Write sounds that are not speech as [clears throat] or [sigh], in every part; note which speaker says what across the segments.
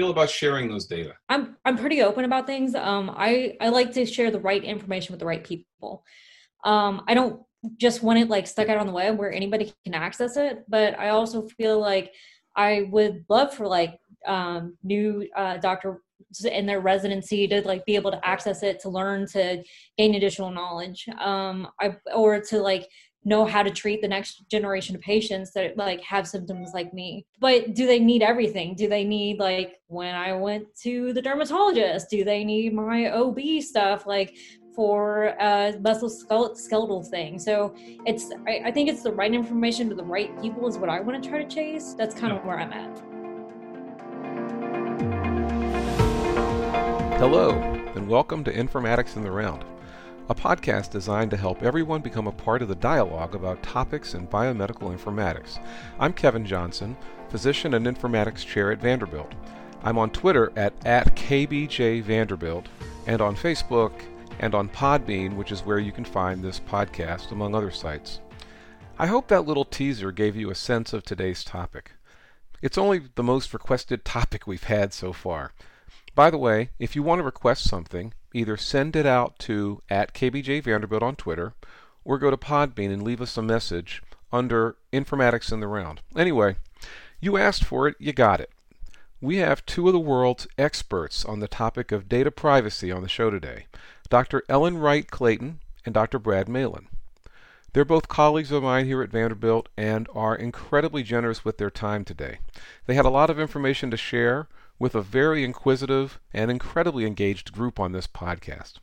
Speaker 1: feel about sharing those data?
Speaker 2: I'm I'm pretty open about things. Um, I I like to share the right information with the right people. Um, I don't just want it like stuck out on the web where anybody can access it, but I also feel like I would love for like um, new uh, doctor in their residency to like be able to access it to learn to gain additional knowledge um I, or to like know how to treat the next generation of patients that like have symptoms like me. But do they need everything? Do they need like when i went to the dermatologist do they need my ob stuff like for uh musculoskeletal thing? So it's I, I think it's the right information to the right people is what i want to try to chase. That's kind of where i'm at.
Speaker 3: Hello, and welcome to Informatics in the Round, a podcast designed to help everyone become a part of the dialogue about topics in biomedical informatics. I'm Kevin Johnson, physician and informatics chair at Vanderbilt. I'm on Twitter at, at KBJVanderbilt, and on Facebook, and on Podbean, which is where you can find this podcast, among other sites. I hope that little teaser gave you a sense of today's topic. It's only the most requested topic we've had so far. By the way, if you want to request something, either send it out to at KBJ Vanderbilt on Twitter or go to Podbean and leave us a message under Informatics in the Round. Anyway, you asked for it, you got it. We have two of the world's experts on the topic of data privacy on the show today Dr. Ellen Wright Clayton and Dr. Brad Malin. They're both colleagues of mine here at Vanderbilt and are incredibly generous with their time today. They had a lot of information to share with a very inquisitive and incredibly engaged group on this podcast.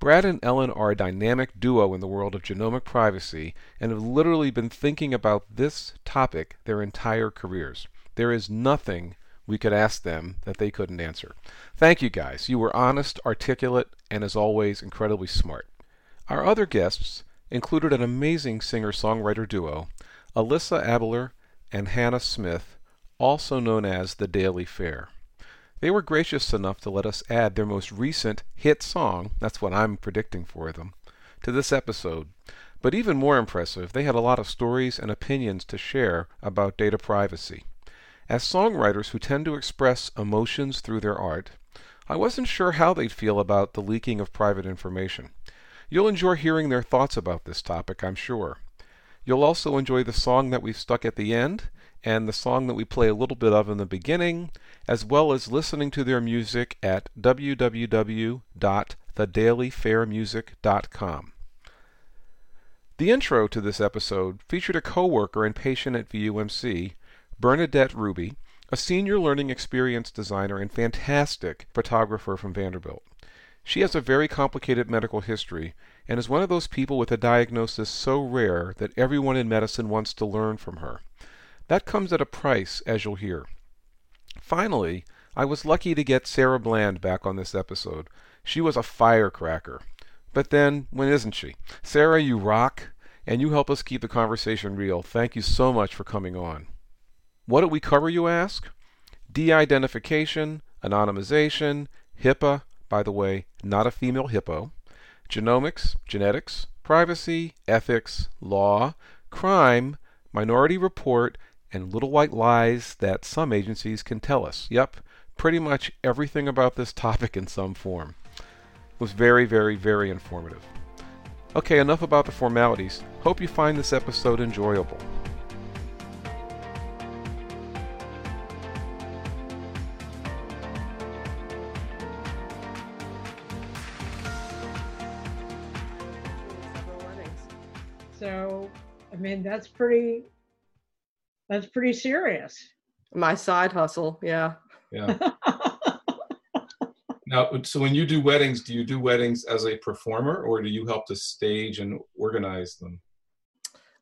Speaker 3: Brad and Ellen are a dynamic duo in the world of genomic privacy and have literally been thinking about this topic their entire careers. There is nothing we could ask them that they couldn't answer. Thank you guys. You were honest, articulate, and as always, incredibly smart. Our other guests included an amazing singer songwriter duo, Alyssa Abler and Hannah Smith, also known as the Daily Fair. They were gracious enough to let us add their most recent hit song, that's what I'm predicting for them, to this episode. But even more impressive, they had a lot of stories and opinions to share about data privacy. As songwriters who tend to express emotions through their art, I wasn't sure how they'd feel about the leaking of private information. You'll enjoy hearing their thoughts about this topic, I'm sure. You'll also enjoy the song that we've stuck at the end and the song that we play a little bit of in the beginning, as well as listening to their music at www.thedailyfairmusic.com. The intro to this episode featured a coworker and patient at VUMC, Bernadette Ruby, a senior learning experience designer and fantastic photographer from Vanderbilt. She has a very complicated medical history and is one of those people with a diagnosis so rare that everyone in medicine wants to learn from her. That comes at a price, as you'll hear. Finally, I was lucky to get Sarah Bland back on this episode. She was a firecracker. But then, when isn't she? Sarah, you rock, and you help us keep the conversation real. Thank you so much for coming on. What do we cover, you ask? De identification, anonymization, HIPAA, by the way, not a female hippo, genomics, genetics, privacy, ethics, law, crime, minority report, and little white lies that some agencies can tell us. Yep, pretty much everything about this [laughs] topic in some form. It was very, very, very informative. Okay, enough about the formalities. Hope you find this episode enjoyable.
Speaker 4: So, I mean, that's pretty that's pretty serious.
Speaker 5: My side hustle, yeah.
Speaker 1: Yeah. now, so when you do weddings, do you do weddings as a performer or do you help to stage and organize them?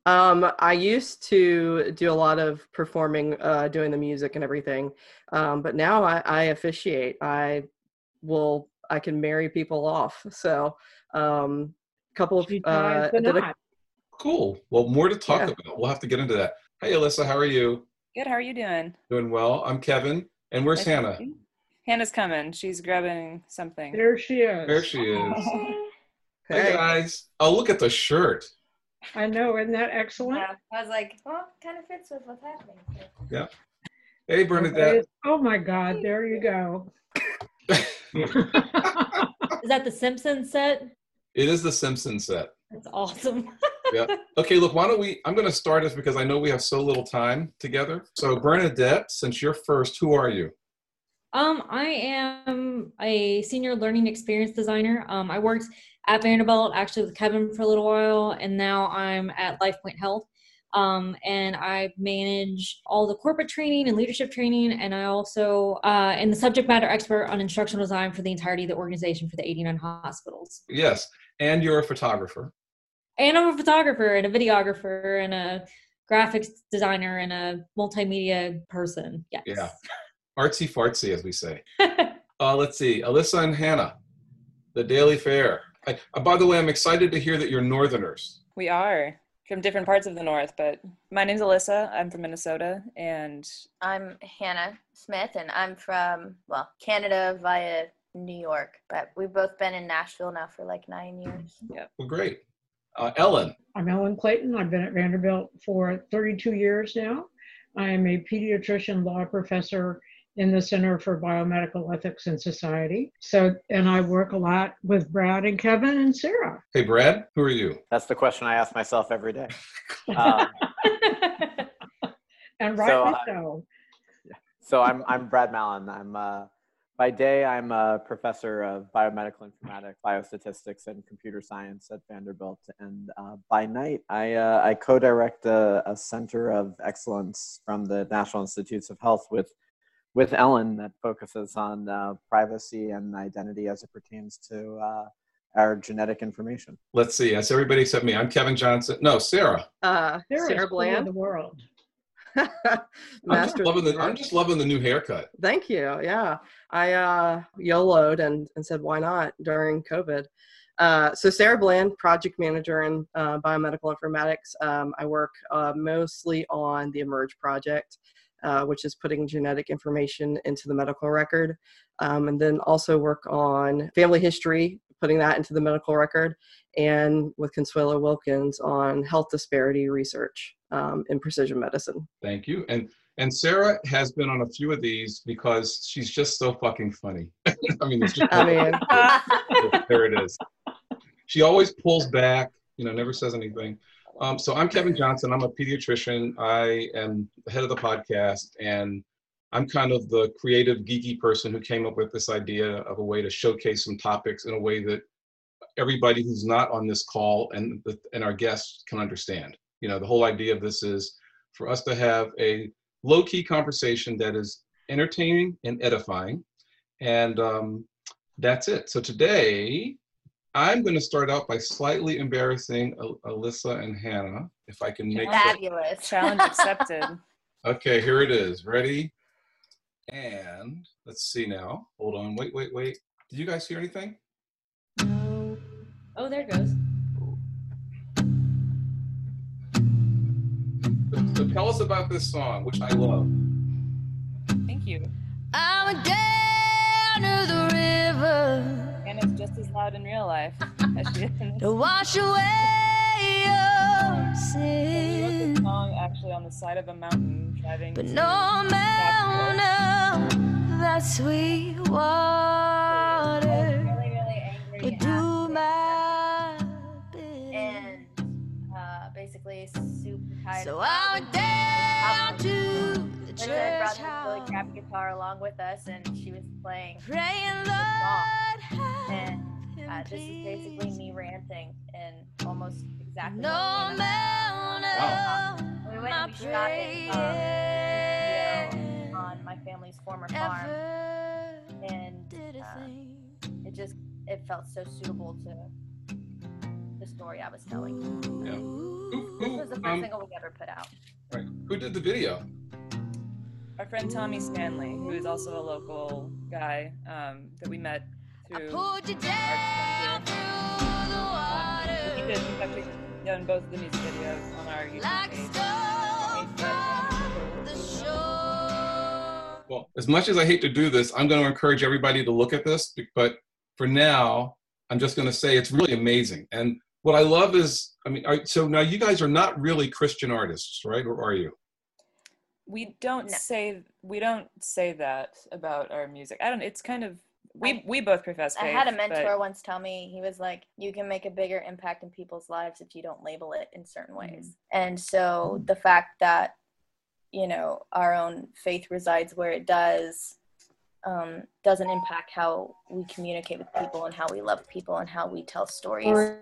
Speaker 5: Um, I used to do a lot of performing, uh, doing the music and everything, um, but now I, I, officiate. I will, I can marry people off. So, um, a couple of uh,
Speaker 1: a, cool. Well, more to talk yeah. about. We'll have to get into that. Hey, Alyssa, how are you?
Speaker 6: Good. How are you doing?
Speaker 1: Doing well. I'm Kevin. And where's nice Hannah?
Speaker 6: Hannah's coming. She's grabbing something.
Speaker 4: There she is.
Speaker 1: There she is. hey, guys. Oh, look at the shirt.
Speaker 4: I know. Isn't that excellent?
Speaker 7: Yeah. I was like, well, kind of fits with what's happening.
Speaker 1: Yeah. Hey, Bernadette.
Speaker 4: Oh my God, there you go. [laughs]
Speaker 2: Is that the Simpsons set?
Speaker 1: It is the Simpson set.
Speaker 2: That's awesome. [laughs]
Speaker 1: Yeah. Okay, look, why don't we? I'm going to start this because I know we have so little time together. So, Bernadette, since you're first, who are you?
Speaker 2: Um, I am a senior learning experience designer. Um, I worked at Vanderbilt actually with Kevin for a little while, and now I'm at LifePoint Health. Um, and I manage all the corporate training and leadership training, and I also uh, am the subject matter expert on instructional design for the entirety of the organization for the 89 hospitals.
Speaker 1: Yes, and you're a photographer.
Speaker 2: And I'm a photographer and a videographer and a graphics designer and a multimedia person. Yes.
Speaker 1: Yeah. Artsy fartsy, as we say. [laughs] uh, let's see, Alyssa and Hannah, the Daily Fair. I, uh, by the way, I'm excited to hear that you're Northerners.
Speaker 6: We are from different parts of the North, but my name's Alyssa. I'm from Minnesota, and
Speaker 7: I'm Hannah Smith, and I'm from, well, Canada via New York, but we've both been in Nashville now for like nine years.
Speaker 6: Yep.
Speaker 1: Well, great. Uh, Ellen.
Speaker 4: I'm Ellen Clayton. I've been at Vanderbilt for 32 years now. I am a pediatrician law professor in the Center for Biomedical Ethics and Society. So, and I work a lot with Brad and Kevin and Sarah.
Speaker 1: Hey, Brad, who are you?
Speaker 8: That's the question I ask myself every day. [laughs] Um,
Speaker 4: and rightly
Speaker 8: uh,
Speaker 4: so.
Speaker 8: so I'm I'm Brad Malin. I'm uh, by day I'm a professor of biomedical informatics, biostatistics, and computer science at Vanderbilt, and uh, by night I uh, I co-direct a, a center of excellence from the National Institutes of Health with with Ellen that focuses on uh, privacy and identity as it pertains to uh, our genetic information.
Speaker 1: Let's see. That's everybody except me. I'm Kevin Johnson. No, Sarah.
Speaker 5: Uh,
Speaker 4: Sarah's
Speaker 5: Sarah
Speaker 4: queen of
Speaker 5: Bland.
Speaker 4: the world.
Speaker 1: I'm just, loving the, I'm just loving the new haircut.
Speaker 5: Thank you. Yeah, I uh, YOLO'd and, and said why not during COVID. Uh, so Sarah Bland, project manager in uh, biomedical informatics. Um, I work uh, mostly on the eMERGE project, uh, which is putting genetic information into the medical record, um, and then also work on family history, putting that into the medical record, and with Consuelo Wilkins on health disparity research um, in precision medicine.
Speaker 1: Thank you. And and Sarah has been on a few of these because she's just so fucking funny. [laughs] I mean, it's just,
Speaker 5: I mean,
Speaker 1: there it is. She always pulls back, you know, never says anything. Um, so I'm Kevin Johnson. I'm a pediatrician. I am the head of the podcast, and I'm kind of the creative, geeky person who came up with this idea of a way to showcase some topics in a way that everybody who's not on this call and the, and our guests can understand. You know, the whole idea of this is for us to have a low-key conversation that is entertaining and edifying, and um, that's it. So today, I'm going to start out by slightly embarrassing Al- Alyssa and Hannah, if I can make. that-
Speaker 7: Fabulous.
Speaker 6: challenge accepted. [laughs]
Speaker 1: Okay, here it is. Ready? And let's see now. Hold on. Wait, wait, wait. Did you guys hear anything?
Speaker 2: oh, there it goes.
Speaker 1: So, so tell us about this song, which I love.
Speaker 6: Thank you.
Speaker 9: I'm down to the river
Speaker 6: And it's just as loud in real life as she is in [laughs]
Speaker 9: to wash away your
Speaker 6: We wrote this song actually on the side of a mountain driving.
Speaker 9: But no
Speaker 6: Nashville.
Speaker 9: amount that sweet
Speaker 7: I
Speaker 9: water
Speaker 7: really, really angry.
Speaker 9: would do
Speaker 7: after
Speaker 9: my
Speaker 7: and
Speaker 9: bidding.
Speaker 7: uh, basically super tired.
Speaker 9: So I went down to the church
Speaker 7: brought this really crappy guitar along with us, and she was playing.
Speaker 9: praying,
Speaker 7: the
Speaker 9: Lord.
Speaker 7: And uh, this is basically me ranting and almost exactly.
Speaker 9: No
Speaker 7: what we
Speaker 1: Wow.
Speaker 7: We went and we shot it um, on my family's former farm, and
Speaker 9: did a
Speaker 7: uh,
Speaker 9: thing.
Speaker 7: it just it felt so suitable to story I was telling.
Speaker 1: Yeah. Who,
Speaker 7: This
Speaker 1: who,
Speaker 7: was the first
Speaker 1: um,
Speaker 7: single we ever put out.
Speaker 1: right. who did the video?
Speaker 6: Our friend Tommy Stanley, who is also a local guy um, that we met
Speaker 9: I
Speaker 6: through.
Speaker 9: pulled you down through the
Speaker 6: here. He did. He's actually done both of the music videos on our YouTube
Speaker 9: like
Speaker 6: page.
Speaker 9: stone from the shore.
Speaker 1: Well, as much as I hate to do this, I'm going to encourage everybody to look at this. But for now, I'm just going to say it's really amazing. And what I love is, I mean, are, so now you guys are not really Christian artists, right? Or are you?
Speaker 6: we don't
Speaker 7: No.
Speaker 6: say we don't say that about our music. I don't. It's kind of we we both profess faith.
Speaker 7: I had a
Speaker 6: but-
Speaker 7: mentor once tell me he was like, "You can make a bigger impact in people's lives if you don't label it in certain
Speaker 6: Mm-hmm.
Speaker 7: ways." And so the fact that you know our own faith resides where it does um, doesn't impact how we communicate with people and how we love people and how we tell stories.
Speaker 2: Or-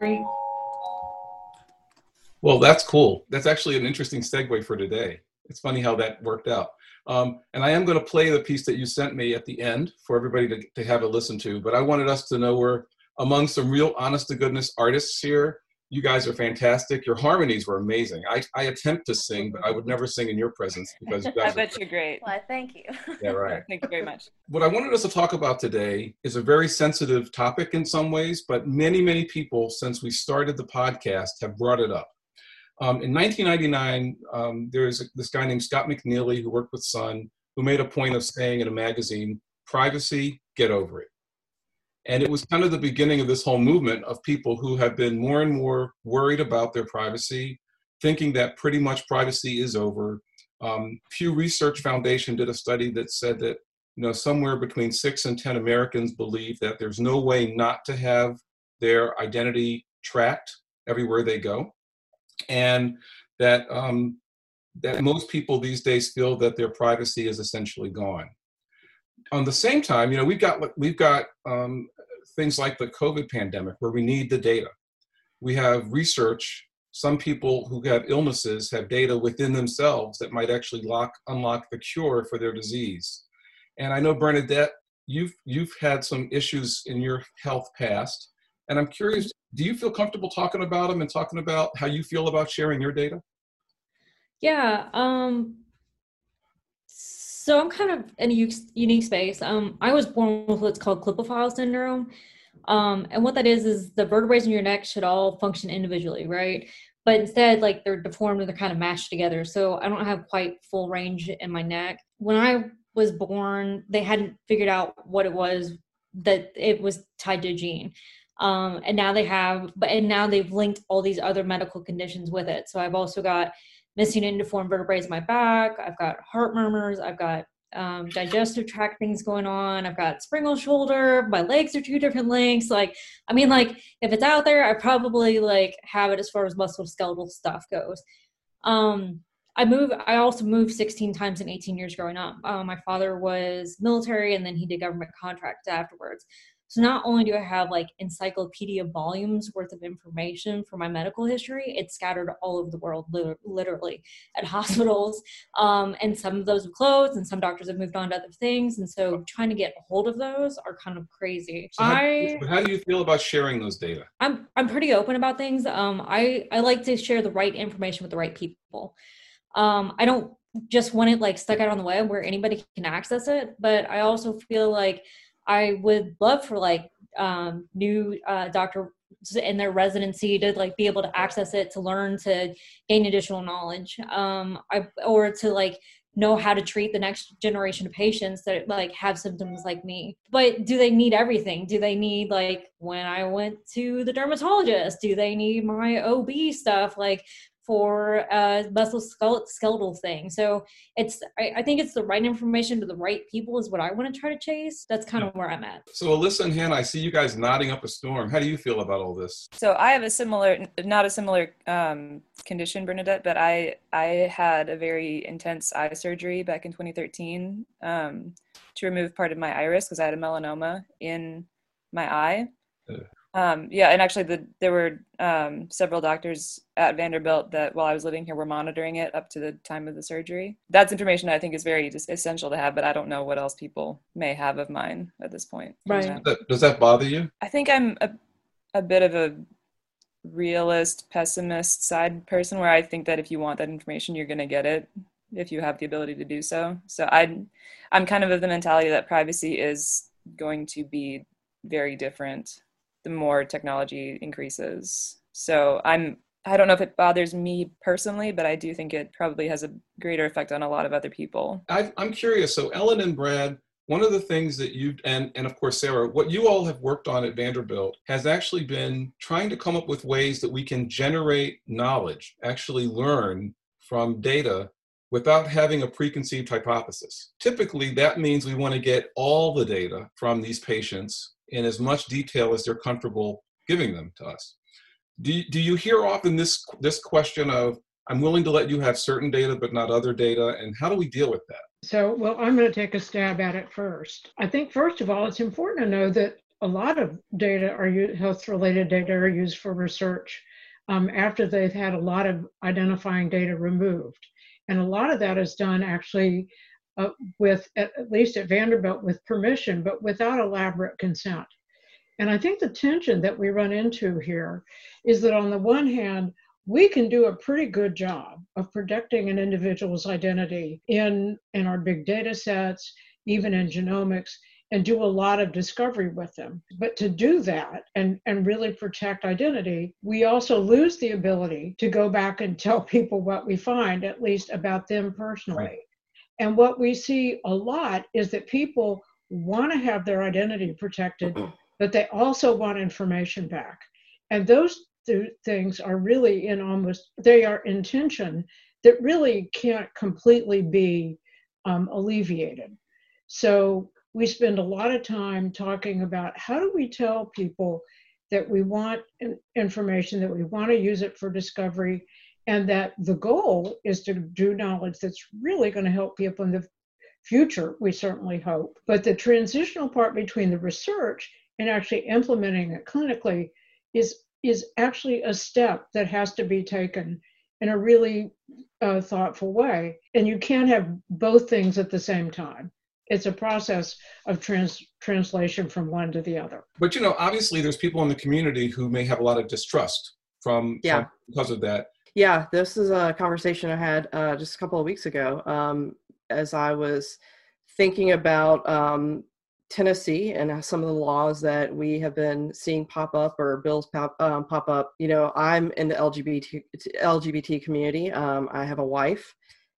Speaker 1: Well, that's cool. That's actually an interesting segue for today. It's funny how that worked out. Um, and I am going to play the piece that you sent me at the end for everybody to, to have a listen to. But I wanted us to know we're among some real honest to goodness artists here. You guys are fantastic. Your harmonies were amazing. I, I attempt to sing, but I would never sing in your presence because you [laughs]
Speaker 6: I
Speaker 1: guys are
Speaker 6: bet you're great.
Speaker 7: Well, thank you. [laughs]
Speaker 1: Yeah, right.
Speaker 6: Thank you very much.
Speaker 1: what I wanted us to talk about today is a very sensitive topic in some ways, but many, many people since we started the podcast have brought it up. Um, in 1999, um, there's this guy named Scott McNealy who worked with Sun who made a point of saying in a magazine, privacy, get over it. And it was kind of the beginning of this whole movement of people who have been more and more worried about their privacy, thinking that pretty much privacy is over. Um, Pew Research Foundation did a study that said that you know somewhere between six and ten Americans believe that there's no way not to have their identity tracked everywhere they go, and that um, that most people these days feel that their privacy is essentially gone. On the same time, you know we've got we've got um, things like the COVID pandemic where we need the data. We have research. Some people who have illnesses have data within themselves that might actually lock unlock the cure for their disease. And I know Bernadette, you've you've had some issues in your health past, and I'm curious, do you feel comfortable talking about them and talking about how you feel about sharing your data?
Speaker 2: Yeah. Um, so I'm kind of in a unique space. Um, I was born with what's called Klippel syndrome. Um, and what that is is the vertebrae in your neck should all function individually, right? But instead, like they're deformed and they're kind of mashed together. So I don't have quite full range in my neck. When I was born, they hadn't figured out what it was that it was tied to a gene. Um, and now they have, but and now they've linked all these other medical conditions with it. So I've also got missing and deformed vertebrae in my back. I've got heart murmurs. I've got um, digestive tract things going on. I've got Sprengel shoulder. My legs are two different lengths. Like, I mean, like if it's out there, I probably like have it as far as musculoskeletal stuff goes. Um, I move. I also moved 16 times in 18 years growing up. Uh, my father was military, and then he did government contracts afterwards. So not only do I have like encyclopedia volumes worth of information for my medical history, it's scattered all over the world, literally at [laughs] hospitals. Um, and some of those have closed, and some doctors have moved on to other things. And so trying to get a hold of those are kind of crazy.
Speaker 1: So how,
Speaker 2: I
Speaker 1: how do you feel about sharing those data?
Speaker 2: I'm I'm pretty open about things. Um, I I like to share the right information with the right people. Um, I don't just want it like stuck out on the web where anybody can access it, but I also feel like I would love for like um, new uh, doctor in their residency to like be able to access it to learn to gain additional knowledge um I, or to like know how to treat the next generation of patients that like have symptoms like me. But do they need everything? Do they need like when i went to the dermatologist? Do they need my ob stuff? Like for uh musculoskeletal thing so it's I, I think it's the right information to the right people is what i want to try to chase that's kind of where i'm at
Speaker 1: So Alyssa and Hannah, I see you guys nodding up a storm. How do you feel about all this?
Speaker 6: So I have a similar, not a similar um, condition, Bernadette, but I I had a very intense eye surgery back in 2013 um, to remove part of my iris because I had a melanoma in my eye.
Speaker 1: Ugh.
Speaker 6: Um, yeah, and actually, the, there were um, several doctors at Vanderbilt that, while I was living here, were monitoring it up to the time of the surgery. That's information I think is very just essential to have, but I don't know what else people may have of mine at this point.
Speaker 2: Right.
Speaker 6: Yeah.
Speaker 1: That- Does that bother you?
Speaker 6: I think I'm a, a bit of a realist, pessimist side person where I think that if you want that information, you're going to get it if you have the ability to do so. So I, I'm kind of of the mentality that privacy is going to be very different the more technology increases. So I'm I don't know if it bothers me personally, but I do think it probably has a greater effect on a lot of other people.
Speaker 1: I, I'm curious. So Ellen and Brad, one of the things that you and and of course Sarah, what you all have worked on at Vanderbilt has actually been trying to come up with ways that we can generate knowledge, actually learn from data without having a preconceived hypothesis. Typically, that means we want to get all the data from these patients in as much detail as they're comfortable giving them to us. Do, do you hear often this, this question of, I'm willing to let you have certain data, but not other data, and how do we deal with that?
Speaker 4: So, well, I'm going to take a stab at it first. I think, first of all, it's important to know that a lot of data are health related data are used for research um, after they've had a lot of identifying data removed. And a lot of that is done actually uh, with, at, at least at Vanderbilt, with permission, but without elaborate consent. And I think the tension that we run into here is that on the one hand, we can do a pretty good job of protecting an individual's identity in, in our big data sets, even in genomics, and do a lot of discovery with them. But to do that and, and really protect identity, we also lose the ability to go back and [laughs] tell people what we find, at least about them personally. Right. And what we see a lot is that people want to have their identity protected, [clears throat] but they also want information back. And those two things are really in almost, they are in tension that really can't completely be um, alleviated. So we spend a lot of time talking about how do we tell people that we want information, that we want to use it for discovery, and that the goal is to do knowledge that's really going to help people in the future, we certainly hope. But the transitional part between the research and actually implementing it clinically is, is actually a step that has to be taken in a really uh, thoughtful way. And you can't have both things at the same time it's a process of trans translation from one to the other.
Speaker 1: But you know, obviously, there's people in the community who may have a lot of distrust from, yeah. From, because of that.
Speaker 5: Yeah, this is a conversation I had uh, just a couple of weeks ago um, as I was thinking about um, Tennessee and some of the laws that we have been seeing pop up or bills pop, um, pop up. You know, I'm in the LGBT LGBT community. Um, I have a wife,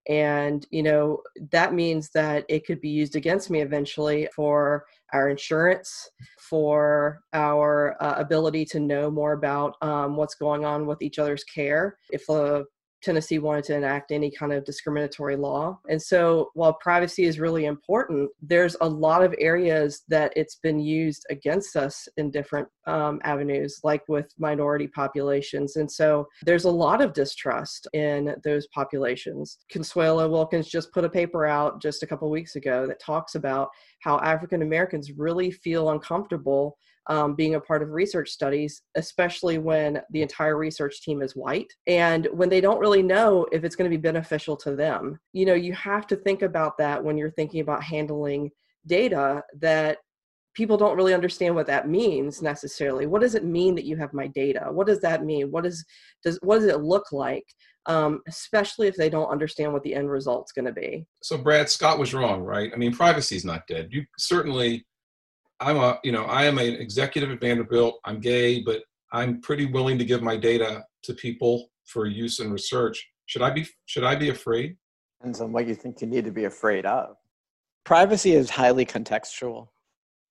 Speaker 5: and you know that means that it could be used against me eventually for our insurance for our uh, ability to know more about um, what's going on with each other's care. If the Tennessee wanted to enact any kind of discriminatory law. And so, while privacy is really important, there's a lot of areas that it's been used against us in different um, avenues, like with minority populations. And so, there's a lot of distrust in those populations. Consuelo Wilkins just put a paper out just a couple weeks ago that talks about how African Americans really feel uncomfortable um, being a part of research studies, especially when the entire research team is white and when they don't really know if it's going to be beneficial to them. You know, you have to think about that when you're thinking about handling data that people don't really understand what that means necessarily. What does it mean that you have my data? What does that mean? What is does what does it look like? Um, especially if they don't understand what the end result's going to be.
Speaker 1: So brad scott was wrong right? I mean privacy is not dead. You certainly I'm a, you know, I am an executive at Vanderbilt. I'm gay, but I'm pretty willing to give my data to people for use in research. Should I be, should I be afraid?
Speaker 8: Depends on what you think you need to be afraid of. Privacy is highly contextual.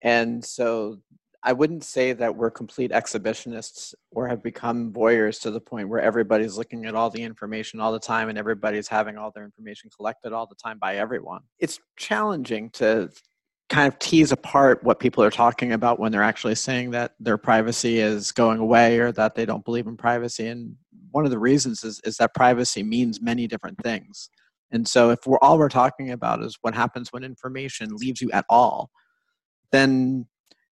Speaker 8: And so I wouldn't say that we're complete exhibitionists or have become voyeurs to the point where everybody's looking at all the information all the time and everybody's having all their information collected all the time by everyone. It's challenging to kind of tease apart what people are talking about when they're actually saying that their privacy is going away or that they don't believe in privacy. And one of the reasons is, is that privacy means many different things. And so if we're all we're talking about is what happens when information leaves you at all, then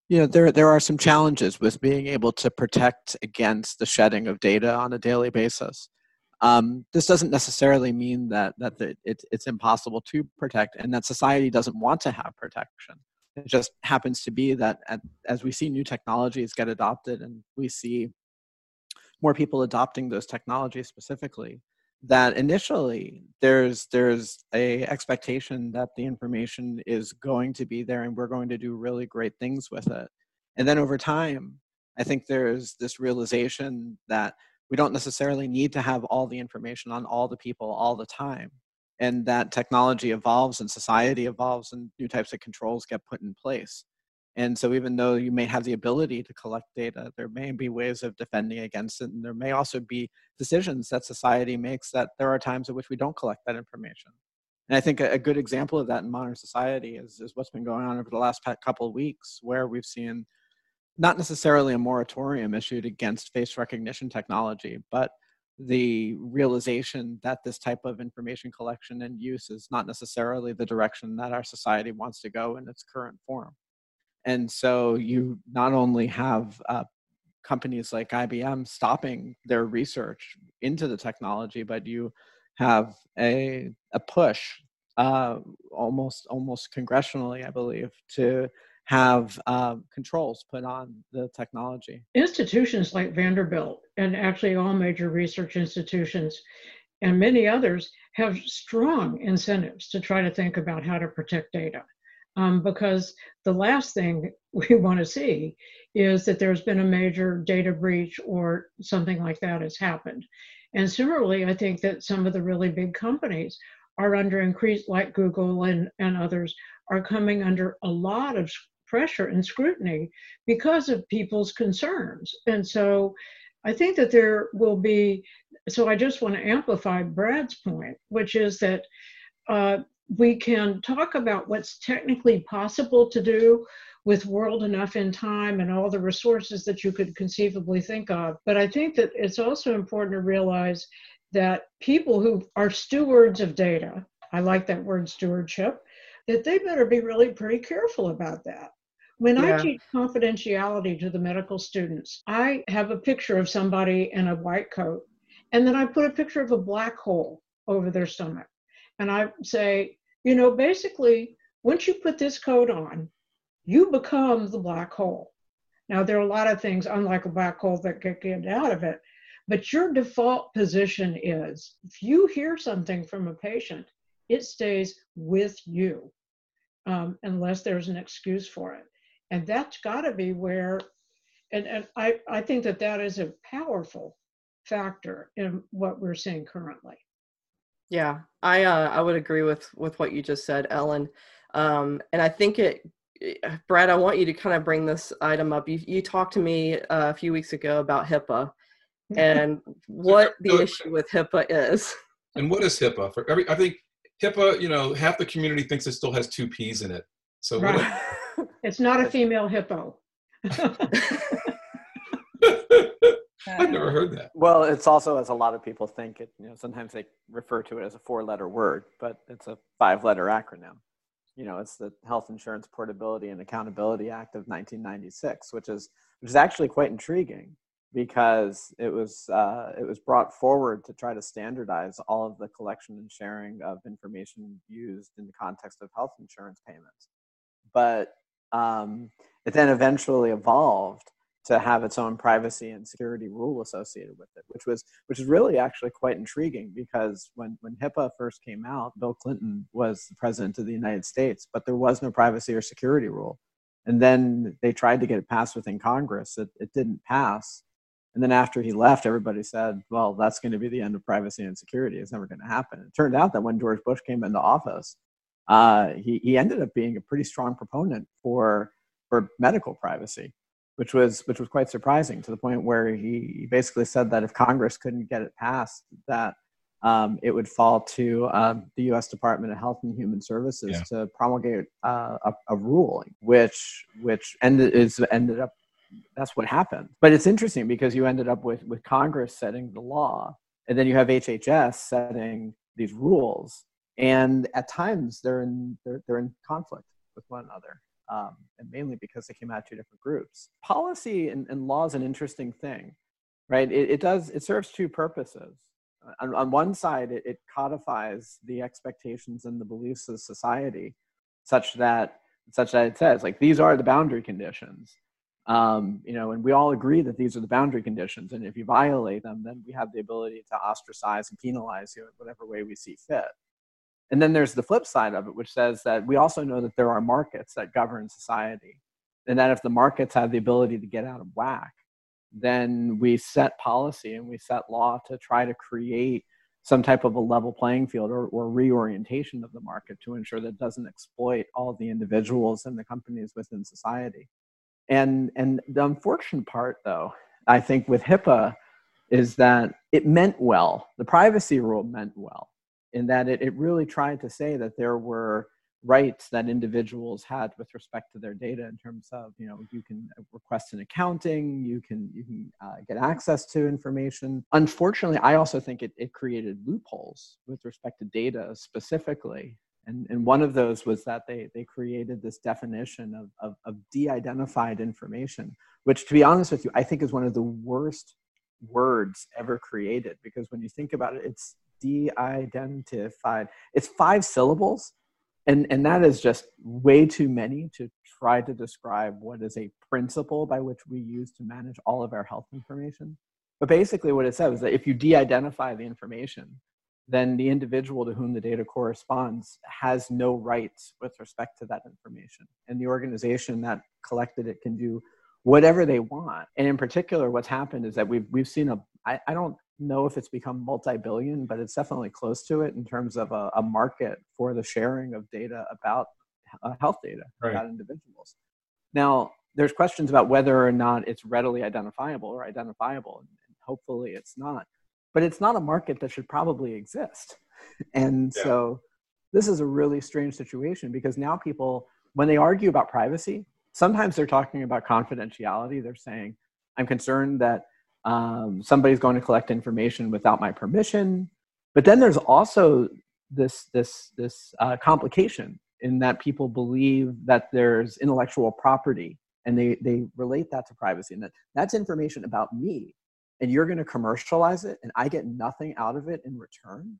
Speaker 8: you know there there are some challenges with being able to protect against the shedding of data on a daily basis. Um, this doesn't necessarily mean that that the, it, it's impossible to protect, and that society doesn't want to have protection. It just happens to be that at, as we see new technologies get adopted, and we see more people adopting those technologies specifically, that initially there's there's a expectation that the information is going to be there, and we're going to do really great things with it. And then over time, I think there's this realization that we don't necessarily need to have all the information on all the people all the time and that technology evolves and society evolves and new types of controls get put in place And so, even though you may have the ability to collect data, there may be ways of defending against it. And there may also be decisions that society makes that there are times at which we don't collect that information. And I think a, good example of that in modern society is, is what's been going on over the last couple of weeks, where we've seen not necessarily a moratorium issued against face recognition technology, but the realization that this type of information collection and use is not necessarily the direction that our society wants to go in its current form. And so you not only have uh, companies like IBM stopping their research into the technology, but you have a, a push uh, almost almost congressionally, I believe, to have uh, controls put on the technology.
Speaker 4: Institutions like Vanderbilt and actually all major research institutions and many others have strong incentives to try to think about how to protect data. Um, because the last thing [laughs] we want to see is that there's been a major data breach or something like that has happened. And similarly, I think that some of the really big companies are under increased, like Google and, and others, are coming under a lot of pressure and scrutiny because of people's concerns. And so I think that there will be, so I just want to amplify Brad's point, which is that uh, we can talk about what's technically possible to do with world enough in time and all the resources that you could conceivably think of. But I think that it's also important to realize that people who are stewards of data, I like that word stewardship, that they better be really pretty careful about that. When yeah. I teach confidentiality to the medical students, I have a picture of somebody in a white coat, and then I put a picture of a black hole over their stomach. And I say, you know, basically, once you put this coat on, you become the black hole. Now, there are a lot of things, unlike a black hole, that get, get out of it, but your default position is if you hear something from a patient, it stays with you um, unless there's an excuse for it. And that's got to be where, and, and I, I think that that is a powerful factor in what we're seeing currently.
Speaker 5: Yeah, I uh, I would agree with with what you just said, Ellen. Um, and I think it, [sighs] Brad, I want you to kind of bring this item up. You you talked to me uh, a few weeks ago about HIPAA and [laughs] what the issue with HIPAA is. [laughs]
Speaker 1: And what is HIPAA? For every, I think HIPAA, you know, half the community thinks it still has two P's in it. So right. [laughs]
Speaker 4: it's not a female hippo. [laughs]
Speaker 1: I've never heard that.
Speaker 8: Well, it's also as a lot of people think it. You know, sometimes they refer to it as a four-letter word, but it's a five-letter acronym. You know, it's the Health Insurance Portability and Accountability Act of 1996, which is which is actually quite intriguing because it was uh, it was brought forward to try to standardize all of the collection and sharing of information used in the context of health insurance payments. But um, it then eventually evolved to have its own privacy and security rule associated with it, which was which is really actually quite intriguing because when when HIPAA first came out, Bill Clinton was the president of the United States, but there was no privacy or security rule. And then they tried to get it passed within Congress. It, it didn't pass. And then after he left, everybody said, well, that's going to be the end of privacy and security. It's never going to happen. It turned out that when George Bush came into office, uh, he, he ended up being a pretty strong proponent for, for medical privacy which was which was quite surprising to the point where he basically said that if Congress couldn't get it passed, that um, it would fall to um, the U.S. Department of Health and Human Services yeah. to promulgate uh, a, a ruling, which which ended is ended up. That's what happened. But it's interesting because you ended up with with Congress setting the law, and then you have HHS setting these rules, and at times they're in they're, they're in conflict with one another um, and mainly because they came out of two different groups. Policy and, and law is an interesting thing, right? It, it does it serves two purposes. On, on one side, it, it codifies the expectations and the beliefs of society, such that such that it says like these are the boundary conditions. Um, you know, and we all agree that these are the boundary conditions, and if you violate them, then we have the ability to ostracize and penalize you in whatever way we see fit. And then there's the flip side of it, which says that we also know that there are markets that govern society. And that if the markets have the ability to get out of whack, then we set policy and we set law to try to create some type of a level playing field or, or reorientation of the market to ensure that it doesn't exploit all the individuals and the companies within society. And and the unfortunate part, though, I think with HIPAA is that it meant well. The privacy rule meant well in that it, it really tried to say that there were rights that individuals had with respect to their data in terms of you know you can request an accounting you can you can uh, get access to information. Unfortunately i also think it, it created loopholes with respect to data specifically. And, and one of those was that they, they created this definition of, of, of de-identified information which to be honest with you i think is one of the worst words ever created. Because when you think about it it's de-identified. It's five syllables and and that is just way too many to try to describe what is a principle by which we use to manage all of our health information. But basically what it says is that if you de-identify the information then the individual to whom the data corresponds has no rights with respect to that information. And the organization that collected it can do whatever they want. And in particular what's happened is that we've we've seen a I, I don't know if it's become multi-billion, but it's definitely close to it in terms of a, a market for the sharing of data about uh, health data right. about individuals. Now, there's questions about whether or not it's readily identifiable or identifiable, and hopefully it's not. But it's not a market that should probably exist. [laughs] And yeah. so this is a really strange situation because now people, when they argue about privacy, sometimes they're talking about confidentiality. They're saying, I'm concerned that um, somebody's going to collect information without my permission. But then there's also this this this uh, complication in that people believe that there's intellectual property and they they relate that to privacy and that that's information about me. And you're going to commercialize it and i get nothing out of it in return?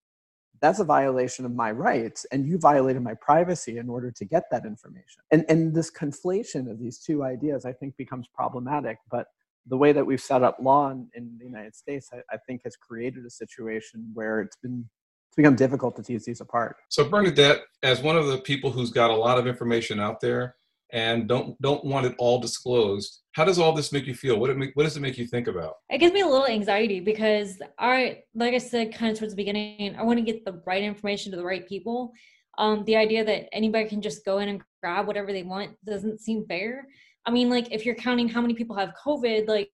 Speaker 8: That's a violation of my rights and you violated my privacy in order to get that information. And and this conflation of these two ideas i think becomes problematic but the way that we've set up law in, in the United States, I, I, think, has created a situation where it's been it's become difficult to tease these apart.
Speaker 1: So, Bernadette, as one of the people who's got a lot of information out there and don't don't want it all disclosed, how does all this make you feel? What it make, what does it make you think about?
Speaker 2: It gives me a little anxiety because I, like I said, kind of towards the beginning, I want to get the right information to the right people. Um, the idea that anybody can just go in and grab whatever they want doesn't seem fair. I mean, like if you're counting how many people have COVID, like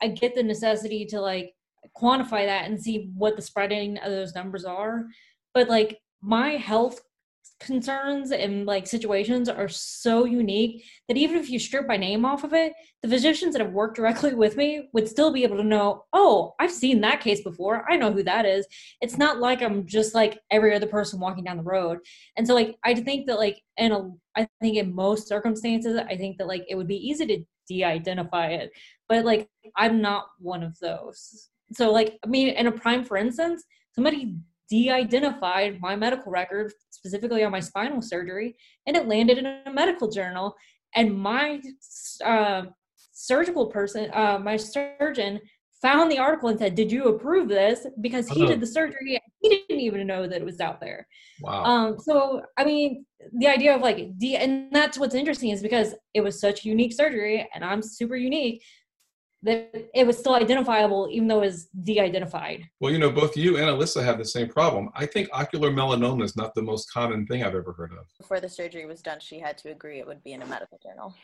Speaker 2: I get the necessity to like quantify that and see what the spreading of those numbers are. But like my health concerns and like situations are so unique that even if you strip my name off of it, the physicians that have worked directly [laughs] with me would still be able to know, oh, I've seen that case before. I know who that is. It's not like I'm just like every other person walking down the road. And so like I think that like in a I think in most circumstances, I think that like it would be easy to de-identify it. But like I'm not one of those. So like I mean in a prime for instance, somebody de-identified my medical record specifically on my spinal surgery and it landed in a medical journal. And my uh, surgical person uh, my surgeon found the article and said did you approve this? Because he did the surgery he didn't even know that it was out there.
Speaker 1: Wow.
Speaker 2: Um so i mean the idea of like de- and that's what's interesting is because it was such unique surgery and i'm super unique that it was still identifiable even though it was de-identified.
Speaker 1: Well, you know, both you and Alyssa have the same problem. I think ocular melanoma is not the most common thing I've ever heard of.
Speaker 7: Before the surgery was done, she had to agree it would be in a medical journal.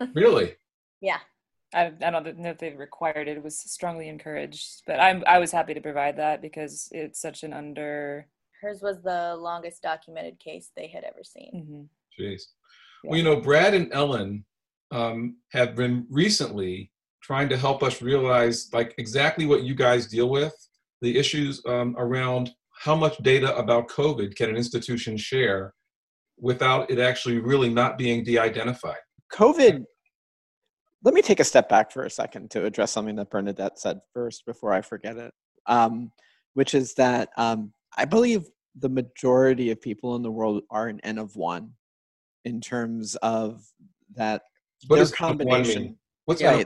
Speaker 7: [laughs]
Speaker 1: really?
Speaker 7: Yeah.
Speaker 6: I, I don't know if they required it. It was strongly encouraged, but I'm I was happy to provide that because it's such an under.
Speaker 7: Hers was the longest documented case they had ever seen.
Speaker 6: Mm-hmm.
Speaker 1: Jeez. Yeah. Well, you know, Brad and Ellen um, have been recently trying to help us realize like exactly what you guys deal with, the issues um, around how much data about COVID can an institution share without it actually really not being de-identified.
Speaker 8: COVID, let me take a step back for a second to address something that Bernadette said first before I forget it, um, which is that um, I believe the majority of people in the world are an N of one in terms of that
Speaker 1: what their combination What's
Speaker 8: yeah,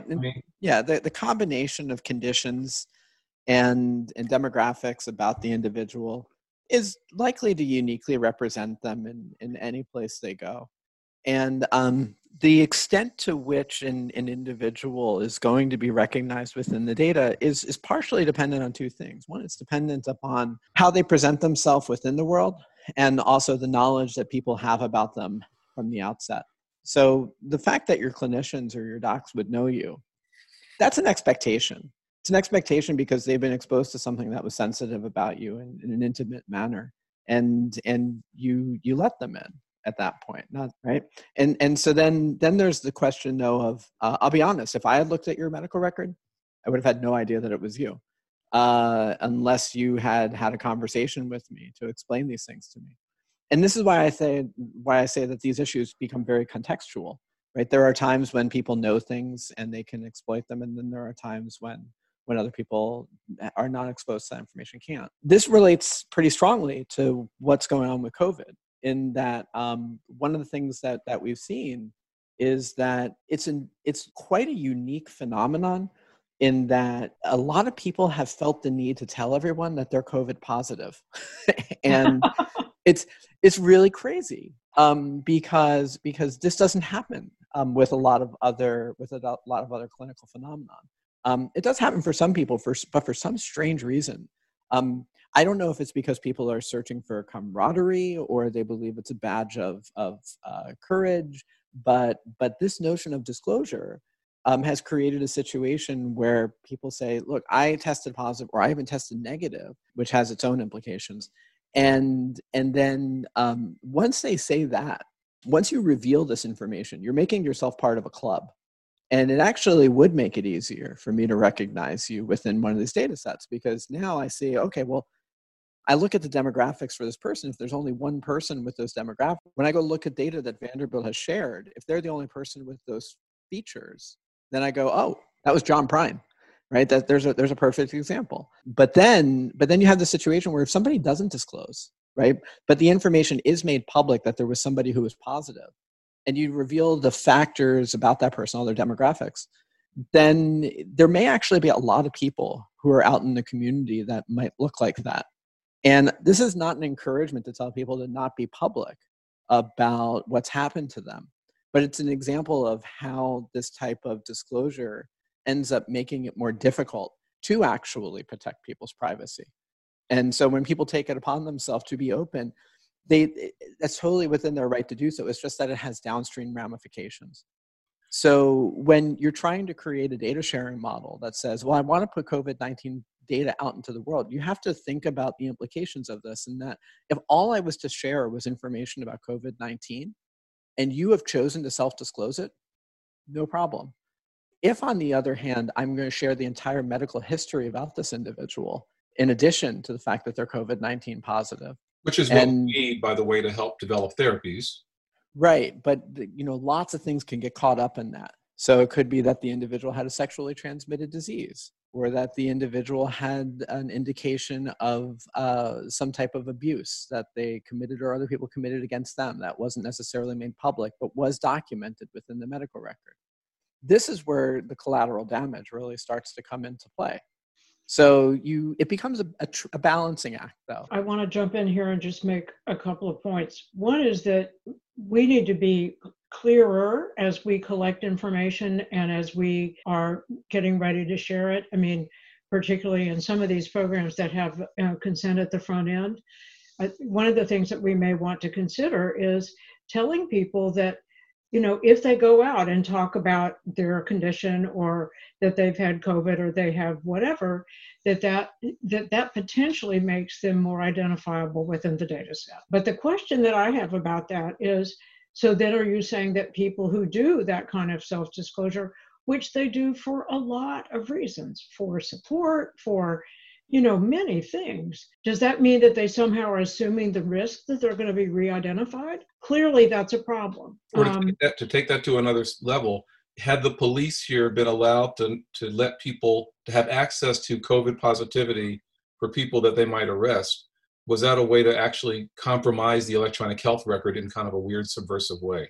Speaker 8: yeah, the, the combination of conditions and and demographics about the individual is likely to uniquely represent them in in any place they go. And um, the extent to which an, an individual is going to be recognized within the data is, is partially dependent on two things. One, it's dependent upon how they present themselves within the world and also the knowledge that people have about them from the outset. So the fact that your clinicians or your docs would know you, that's an expectation. It's an expectation because they've been exposed to something that was sensitive about you in, in an intimate manner. And and you you let them in at that point not right and and so then then there's the question though of uh, i'll be honest if i had looked at your medical record i would have had no idea that it was you uh, unless you had had a conversation with me to explain these things to me and this is why i say why i say that these issues become very contextual right? There are times when people know things and they can exploit them and then there are times when when other people are not exposed to that information can't. This relates pretty strongly to what's going on with covid in that um, one of the things that that we've seen is that it's an it's quite a unique phenomenon in that a lot of people have felt the need to tell everyone that they're covid positive. [laughs] And [laughs] it's it's really crazy um, because because this doesn't happen um, with a lot of other with a lot of other clinical phenomenon um, it does happen for some people for but for some strange reason um, I don't know if it's because people are searching for camaraderie or they believe it's a badge of of uh, courage, but but this notion of disclosure um, has created a situation where people say, "Look, I tested positive, or I even tested negative," which has its own implications. And and then um, once they say that, once you reveal this information, you're making yourself part of a club and it actually would make it easier for me to recognize you within one of these data sets because now I see, okay, well, I look at the demographics for this person. If there's only one person with those demographics, when I go look at data that Vanderbilt has shared, if they're the only person with those features, then I go, oh, that was John Prine, right? That there's a there's a perfect example. But then, but then you have the situation where if somebody doesn't disclose, right, but the information is made public that there was somebody who was positive, and you reveal the factors about that person, all their demographics, then there may actually be a lot of people who are out in the community that might look like that. And this is not an encouragement to tell people to not be public about what's happened to them, but it's an example of how this type of disclosure ends up making it more difficult to actually protect people's privacy. And so when people take it upon themselves to be open, they eh, eh, that's totally within their right to do so. It's just that it has downstream ramifications. So when you're trying to create a data sharing model that says well i want to put covid-19 data out into the world you have to think about the implications of this and that if all i was to share was information about covid-19 and you have chosen to self-disclose it no problem if on the other hand i'm going to share the entire medical history about this individual in addition to the fact that they're covid-19 positive
Speaker 1: which is what we need, by the way, to help develop therapies.
Speaker 8: Right, but you know, lots of things can get caught up in that. So it could be that the individual had a sexually transmitted disease, or that the individual had an indication of uh, some type of abuse that they committed or other people committed against them that wasn't necessarily made public, but was documented within the medical record. This is where the collateral damage really starts to come into play. So you, it becomes a, a, tr- a balancing act, though.
Speaker 4: I want to jump in here and just make a couple of points. One is that we need to be clearer as we collect information and as we are getting ready to share it. I mean, particularly in some of these programs that have uh, consent at the front end. One of the things that we may want to consider is telling people that you know, if they go out and talk about their condition or that they've had COVID or they have whatever, that that, that, that potentially makes them more identifiable within the data set. But the question that I have about that is, so then are you saying that people who do that kind of self-disclosure, which they do for a lot of reasons, for support, for you know, many things. Does that mean that they somehow are assuming the risk that they're going to be re-identified? Clearly, that's a problem.
Speaker 1: Or to, um, take that, to take that to another level, had the police here been allowed to, to let people to have access to COVID positivity for people that they might arrest, was that a way to actually compromise the electronic health record in kind of a weird subversive way?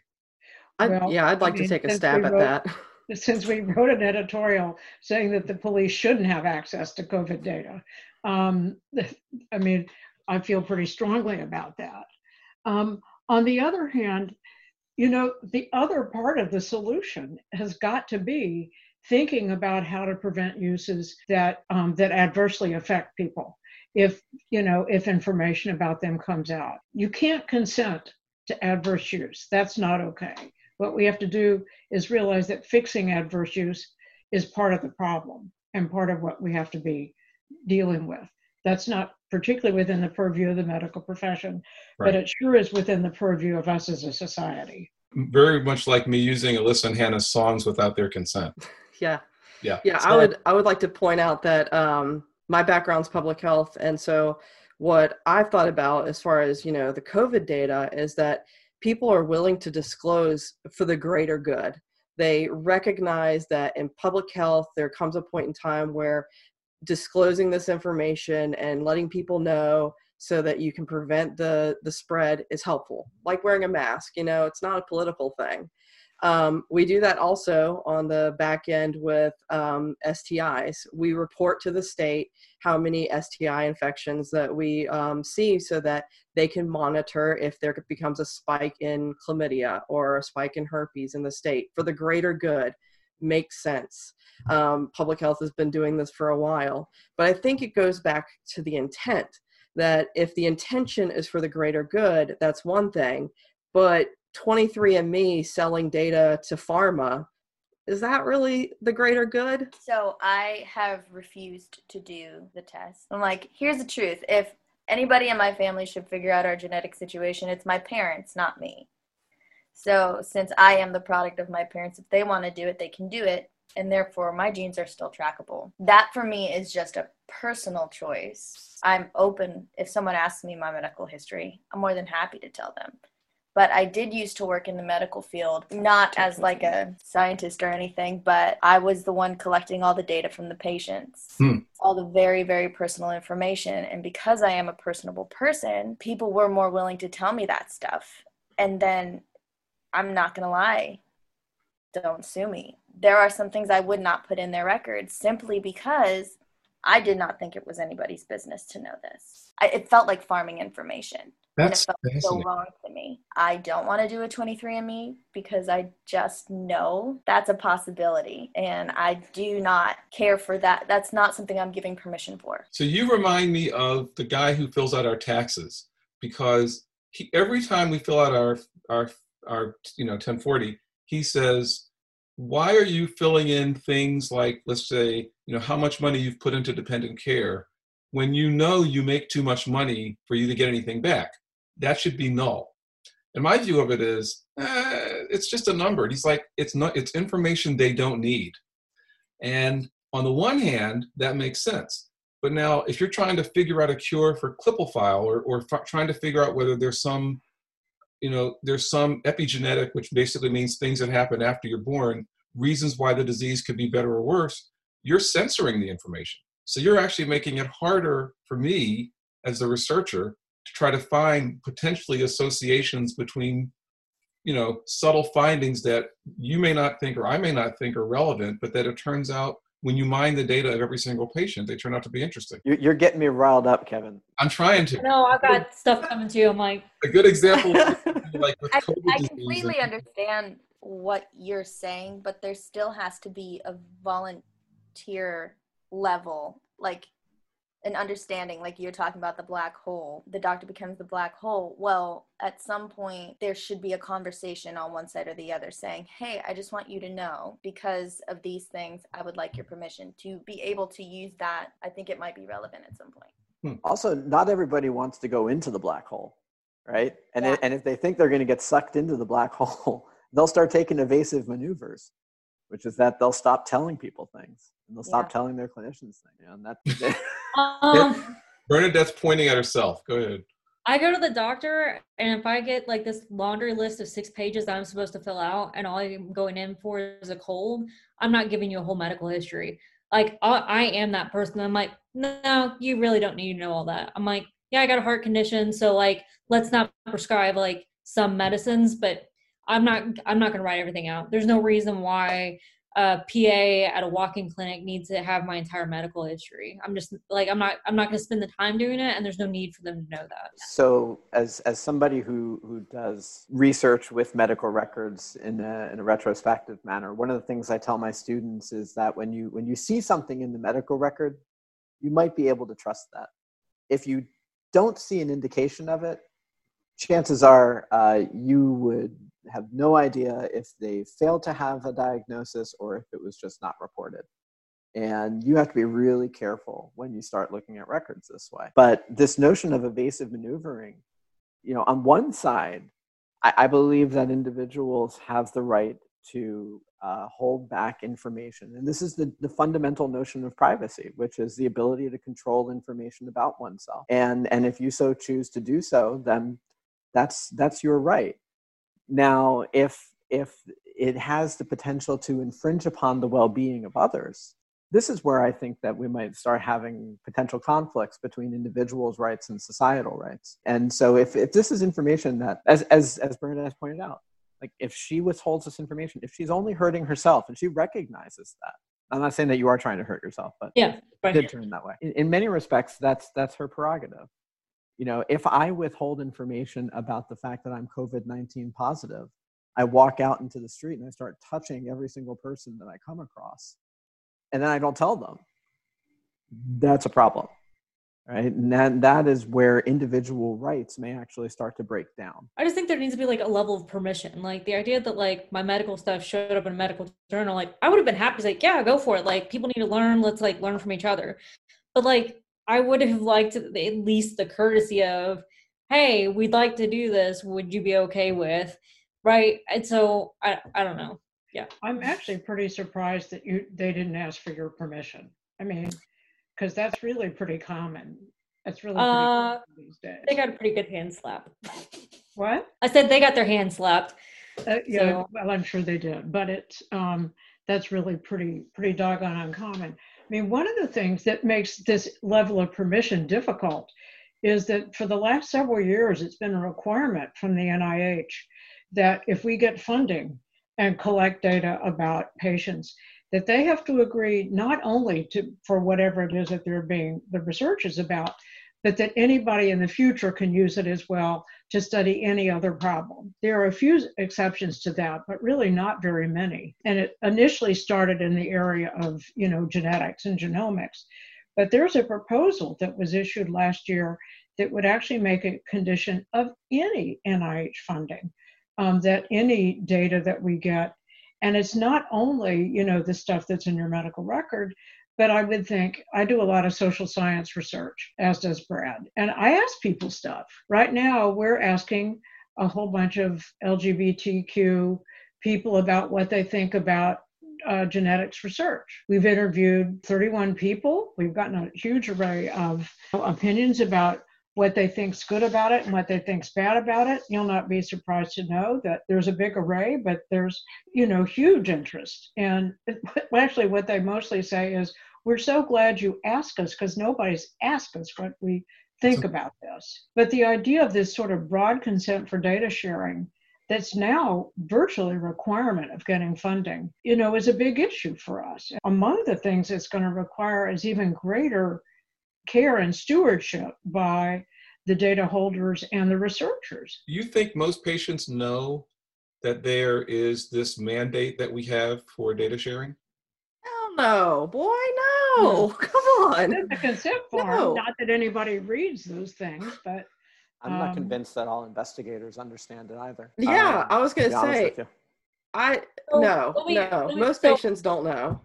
Speaker 5: I, well, yeah, I'd like I mean, to take a stab at that. [laughs] [laughs]
Speaker 4: since we wrote an editorial saying that the police shouldn't have access to COVID data. Um, [laughs] I mean, I feel pretty strongly about that. Um, on the other hand, you know, the other part of the solution has got to be thinking about how to prevent uses that um, that adversely affect people. If you know, if information about them comes out, you can't consent to adverse use. That's not okay. What we have to do is realize that fixing adverse use is part of the problem and part of what we have to be dealing with. That's not particularly within the purview of the medical profession,
Speaker 1: Right.
Speaker 4: but it sure is within the purview of us as a society.
Speaker 1: Very much like me using Alyssa and Hannah's songs without their consent. [laughs]
Speaker 5: Yeah.
Speaker 1: Yeah.
Speaker 5: Yeah, I would I would like to point out that um, my background's public health, and so what I've thought about as far as you know the COVID data is that people are willing to disclose for the greater good. They recognize that in public health there comes a point in time where disclosing this information and letting people know so that you can prevent the the spread is helpful like wearing a mask you know it's not a political thing um, we do that also on the back end with um, STIs. We report to the state how many STI infections that we um, see so that they can monitor if there becomes a spike in chlamydia or a spike in herpes in the state for the greater good. Makes sense. Um, public health has been doing this for a while, but I think it goes back to the intent that if the intention is for the greater good, that's one thing, but 23andMe selling data to pharma, is that really the greater good?
Speaker 7: So I have refused to do the test. I'm like, here's the truth. If anybody in my family should figure out our genetic situation, it's my parents, not me. So since I am the product of my parents, if they want to do it, they can do it. And therefore, my genes are still trackable. That for me is just a personal choice. I'm open. If someone asks me my medical history, I'm more than happy to tell them but I did used to work in the medical field, not as like a scientist or anything, but I was the one collecting all the data from the patients,
Speaker 1: Hmm.
Speaker 7: all the very, very personal information. And because I am a personable person, people were more willing to tell me that stuff. And then I'm not going to lie, don't sue me. There are some things I would not put in their records simply because I did not think it was anybody's business to know this. I, it felt like farming information
Speaker 1: That's
Speaker 7: and it felt so wrong to me. I don't want to do a 23andMe because I just know that's a possibility, and I do not care for that. That's not something I'm giving permission for.
Speaker 1: So you remind me of the guy who fills out our taxes because he, every time we fill out our our our you know 1040, he says, "Why are you filling in things like let's say you know how much money you've put into dependent care when you know you make too much money for you to get anything back? That should be null." And my view of it is, eh, it's just a number. And he's like, it's not. It's information they don't need. And on the one hand, that makes sense. But now, if you're trying to figure out a cure for Klippel-Feil or, or f- trying to figure out whether there's some, you know, there's some epigenetic, which basically means things that happen after you're born, reasons why the disease could be better or worse, you're censoring the information. So you're actually making it harder for me as a researcher to try to find potentially associations between, you know, subtle findings that you may not think or I may not think are relevant, but that it turns out when you mine the data of every single patient, they turn out to be interesting.
Speaker 8: You're, you're getting me riled up, Kevin.
Speaker 1: I'm trying to.
Speaker 2: No, I've got stuff coming to you. I'm like,
Speaker 1: A good example, [laughs] like with
Speaker 7: I,
Speaker 1: COVID
Speaker 7: I
Speaker 1: disease
Speaker 7: completely
Speaker 1: and-
Speaker 7: understand what you're saying, but there still has to be a volunteer level, like an understanding, like you're talking about the black hole. The doctor becomes the black hole. Well, at some point, there should be a conversation on one side or the other saying, Hey, I just want you to know because of these things, I would like your permission to be able to use that. I think it might be relevant at some point. Hmm.
Speaker 8: Also, not everybody wants to go into the black hole, right? And,
Speaker 7: Yeah.
Speaker 8: it, and if they think they're going to get sucked into the black [laughs] hole, they'll start taking evasive maneuvers, which is that they'll stop telling people things and they'll stop
Speaker 7: Yeah.
Speaker 8: telling their clinicians things. You know, and that's [laughs]
Speaker 2: um,
Speaker 1: Bernadette's pointing at herself. Go ahead.
Speaker 2: I go to the doctor, and if I get like this laundry list of six pages that I'm supposed to fill out, and all I'm going in for is a cold, I'm not giving you a whole medical history. Like I, I am that person. I'm like, no, you really don't need to know all that. I'm like, yeah, I got a heart condition, so like, let's not prescribe like some medicines, but I'm not, I'm not going to write everything out. There's no reason why a PA at a walk-in clinic needs to have my entire medical history. I'm just like I'm not I'm not going to spend the time doing it, and there's no need for them to know that.
Speaker 8: So, as as somebody who who does research with medical records in a in a retrospective manner, one of the things I tell my students is that when you when you see something in the medical record, you might be able to trust that. If you don't see an indication of it, chances are uh, you would have no idea if they failed to have a diagnosis or if it was just not reported. And you have to be really careful when you start looking at records this way. But this notion of evasive maneuvering, you know, on one side, I, I believe that individuals have the right to uh, hold back information. And this is the, the fundamental notion of privacy, which is the ability to control information about oneself. And, and if you so choose to do so, then that's, that's your right. Now, if, if it has the potential to infringe upon the well being of others, this is where I think that we might start having potential conflicts between individuals' rights and societal rights. And so, if, if this is information that, as, as, as Bernadette has pointed out, like if she withholds this information, if she's only hurting herself and she recognizes that, I'm not saying that you are trying to hurt yourself, but
Speaker 2: Yeah,
Speaker 8: it did turn that way. In, in many respects, that's that's her prerogative. You know, if I withhold information about the fact that I'm COVID 19 positive, I walk out into the street and I start touching every single person that I come across, and then I don't tell them. That's a problem, right? And that, that is where individual rights may actually start to break down.
Speaker 2: I just think there needs to be like a level of permission. Like the idea that like my medical stuff showed up in a medical journal, like I would have been happy to say, yeah, go for it. Like people need to learn. Let's like learn from each other. But like I would have liked at least the courtesy of, hey, we'd like to do this. Would you be okay with? Right. And so I I don't know. Yeah.
Speaker 4: I'm actually pretty surprised that you they didn't ask for your permission. I mean, because that's really pretty common. That's really pretty
Speaker 2: Uh,
Speaker 4: common these days.
Speaker 2: They got a pretty good hand slap.
Speaker 4: What?
Speaker 2: I said they got their hand slapped.
Speaker 4: Uh, yeah,
Speaker 2: So-
Speaker 4: well, I'm sure they did, but it's um, that's really pretty pretty doggone uncommon. I mean, one of the things that makes this level of permission difficult is that for the last several years, it's been a requirement from the NIH that if we get funding and collect data about patients, that they have to agree not only to for whatever it is that they're being the research is about, but that anybody in the future can use it as well to study any other problem. There are a few exceptions to that, but really not very many. And it initially started in the area of, you know, genetics and genomics. But there's a proposal that was issued last year that would actually make a condition of any NIH funding um, that any data that we get, and it's not only, you know, the stuff that's in your medical record, but I would think I do a lot of social science research, as does Brad. And I ask people stuff. Right now, we're asking a whole bunch of LGBTQ people about what they think about uh, genetics research. We've interviewed 31 people. We've gotten a huge array of opinions about what they think's good about it and what they think's bad about it. You'll not be surprised to know that there's a big array, but there's you know huge interest. And [laughs] actually, what they mostly say is, "We're so glad you asked us because nobody's asked us what we think about this." But the idea of this sort of broad consent for data sharing that's now virtually a requirement of getting funding, you know, is a big issue for us. Among the things it's going to require is even greater care and stewardship by the data holders and the researchers.
Speaker 1: You think most patients know that there is this mandate that we have for data sharing?
Speaker 5: Hell no, boy, no. [laughs] Come on.
Speaker 4: It's a consent form.
Speaker 5: No.
Speaker 4: Not that anybody reads those things, but
Speaker 8: I'm not
Speaker 4: Um,
Speaker 8: convinced that all investigators understand it either.
Speaker 5: Yeah,
Speaker 8: Um,
Speaker 5: I was gonna
Speaker 8: be
Speaker 5: say. I
Speaker 2: So,
Speaker 5: no,
Speaker 2: let me-
Speaker 5: no.
Speaker 2: let me-
Speaker 5: Most
Speaker 2: so-
Speaker 5: patients don't know.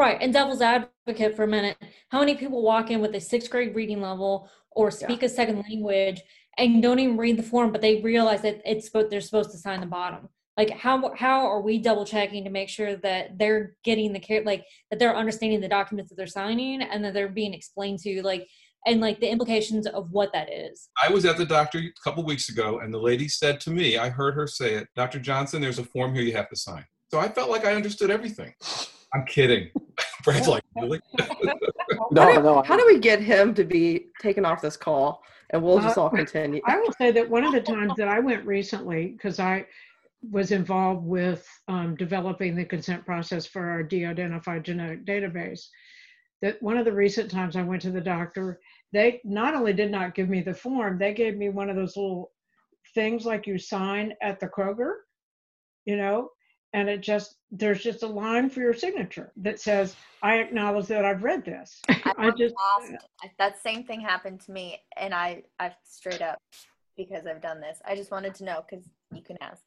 Speaker 2: Right. And devil's advocate for a minute. How many people walk in with a sixth grade reading level or speak a second language and don't even read the form, but they realize that it's supposed they're supposed to sign the bottom? Like how how are we double checking to make sure that they're getting the care like that they're understanding the documents that they're signing and that they're being explained to like and like the implications of what that is.
Speaker 1: I was at the doctor a couple weeks ago, and the lady said to me, I heard her say it, Dr. Johnson, there's a form here you have to sign. So I felt like I understood everything. I'm kidding. [laughs] Brad's like, [laughs] really? [laughs]
Speaker 8: No,
Speaker 5: how do,
Speaker 8: no.
Speaker 5: How do we get him to be taken off this call, and we'll just
Speaker 4: Uh,
Speaker 5: all continue?
Speaker 4: I will say that one of the times that I went recently, because I was involved with um, developing the consent process for our de-identified genetic database. That one of the recent times I went to the doctor, they not only did not give me the form, they gave me one of those little things like you sign at the Kroger, you know, and it just there's just a line for your signature that says I acknowledge that I've read this. I,
Speaker 7: I
Speaker 4: just
Speaker 7: asked, that same thing happened to me, and I I straight up because I've done this. I just wanted to know because you can ask.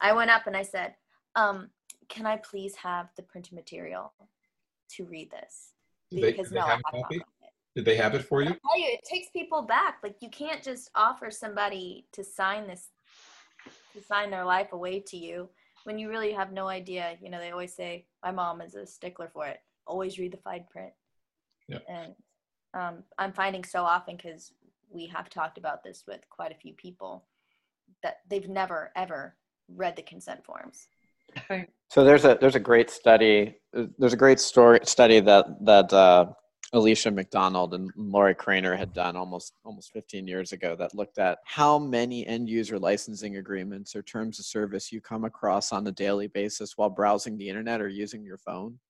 Speaker 7: I went up and I said, um, "Can I please have the printed material to read this?"
Speaker 1: Did they,
Speaker 7: Because
Speaker 1: did they
Speaker 7: no, I
Speaker 1: have
Speaker 7: have
Speaker 1: a copy?
Speaker 7: it.
Speaker 1: Did they have it for you?
Speaker 7: I tell you, it takes people back. Like you can't just offer somebody to sign this, to sign their life away to you when you really have no idea. You know, they always say, my mom is a stickler for it. Always read the fine print.
Speaker 1: Yeah.
Speaker 7: And um, I'm finding so often because we have talked about this with quite a few people that they've never ever read the consent forms.
Speaker 8: So there's a there's a great study. There's a great story study that that uh, Aleecia McDonald and Lorrie Cranor had done almost almost 15 years ago that looked at how many end user licensing agreements or terms of service you come across on a daily basis while browsing the internet or using your phone.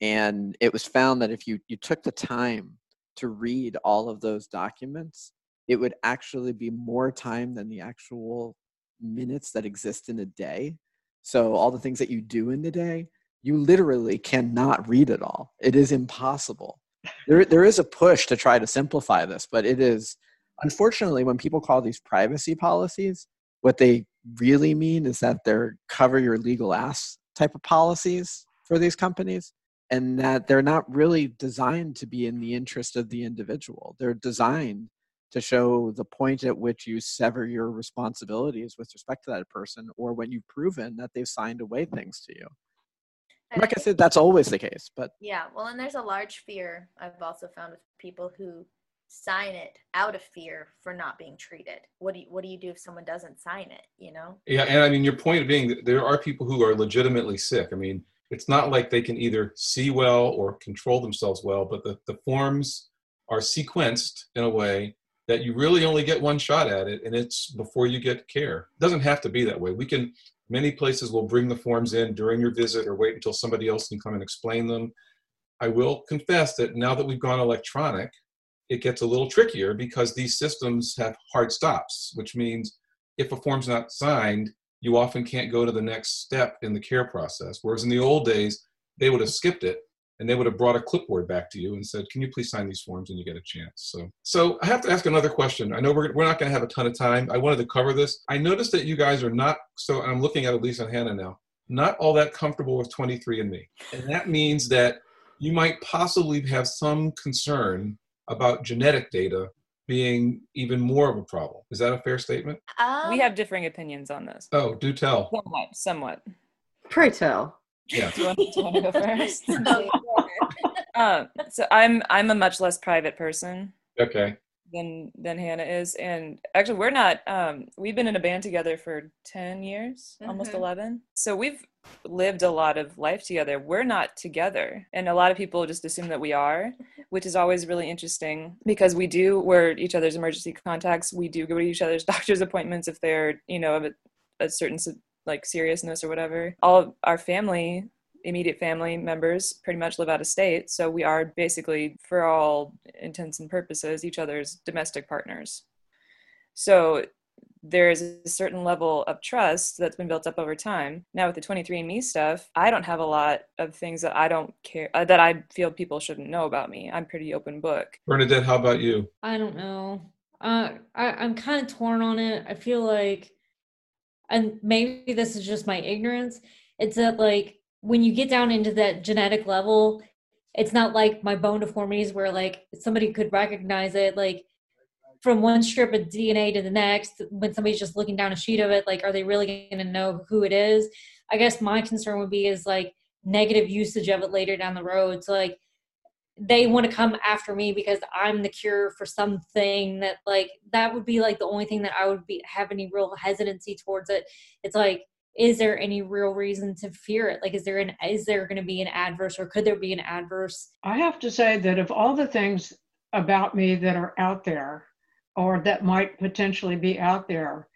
Speaker 8: And it was found that if you you took the time to read all of those documents, it would actually be more time than the actual minutes that exist in a day. So all the things that you do in the day, you literally cannot read it all. It is impossible. There, there is a push to try to simplify this, but it is unfortunately when people call these privacy policies, what they really mean is that they're cover your legal ass type of policies for these companies and that they're not really designed to be in the interest of the individual. They're designed to show the point at which you sever your responsibilities with respect to that person or when you've proven that they've signed away things to you.
Speaker 7: And
Speaker 8: Like I said, that's always the case, but
Speaker 7: Yeah, well, and there's a large fear I've also found with people who sign it out of fear for not being treated. What do you, what do you do if someone doesn't sign it? You know?
Speaker 1: Yeah, and I mean, your point being that there are people who are legitimately sick. I mean, it's not like they can either see well or control themselves well, but the, the forms are sequenced in a way that you really only get one shot at it, and it's before you get care. It doesn't have to be that way. We can, many places will bring the forms in during your visit or wait until somebody else can come and explain them. I will confess that now that we've gone electronic, it gets a little trickier because these systems have hard stops, which means if a form's not signed, you often can't go to the next step in the care process. Whereas in the old days, they would have skipped it and they would have brought a clipboard back to you and said, "Can you please sign these forms?" and you get a chance. So, so I have to ask another question. I know we're we're not going to have a ton of time. I wanted to cover this. I noticed that you guys are not so. I'm looking at Elise and Hannah now. Not all that comfortable with 23andMe, and that means that you might possibly have some concern about genetic data being even more of a problem. Is that a fair statement?
Speaker 7: Um,
Speaker 6: we have differing opinions on this.
Speaker 1: Oh, do tell.
Speaker 6: Somewhat. Somewhat.
Speaker 5: Pray tell.
Speaker 1: Yeah.
Speaker 6: Do you want, do you want to go first? [laughs] um, so I'm I'm a much less private person
Speaker 1: Okay.
Speaker 6: than than Hannah is, and actually we're not. Um, we've been in a band together for ten years, almost
Speaker 7: Mhm.
Speaker 6: eleven. So we've lived a lot of life together. We're not together, and a lot of people just assume that we are, which is always really interesting because we do. We're each other's emergency contacts. We do go to each other's [laughs] doctor's appointments if they're you know of a, a certain se- like seriousness or whatever. All of our family immediate family members pretty much live out of state so we are basically for all intents and purposes each other's domestic partners so there's a certain level of trust that's been built up over time now with the 23andme stuff i don't have a lot of things that i don't care uh, that i feel people shouldn't know about me i'm pretty open book
Speaker 1: Bernadette, how about you?
Speaker 2: I don't know. Uh, I, I'm kind of torn on it. I feel like, and maybe this is just my ignorance. It's that like when you get down into that genetic level, it's not like my bone deformities where like somebody could recognize it like from one strip of DNA to the next. When somebody's just looking down a sheet of it, like are they really going to know who it is? I guess my concern would be is like negative usage of it later down the road. So like they want to come after me because I'm the cure for something that like that would be like the only thing that I would be have any real hesitancy towards it. It's like is there any real reason to fear it? Like is there an is there going to be an adverse or could there be an adverse?
Speaker 4: I have to say that of all the things about me that are out there or that might potentially be out there,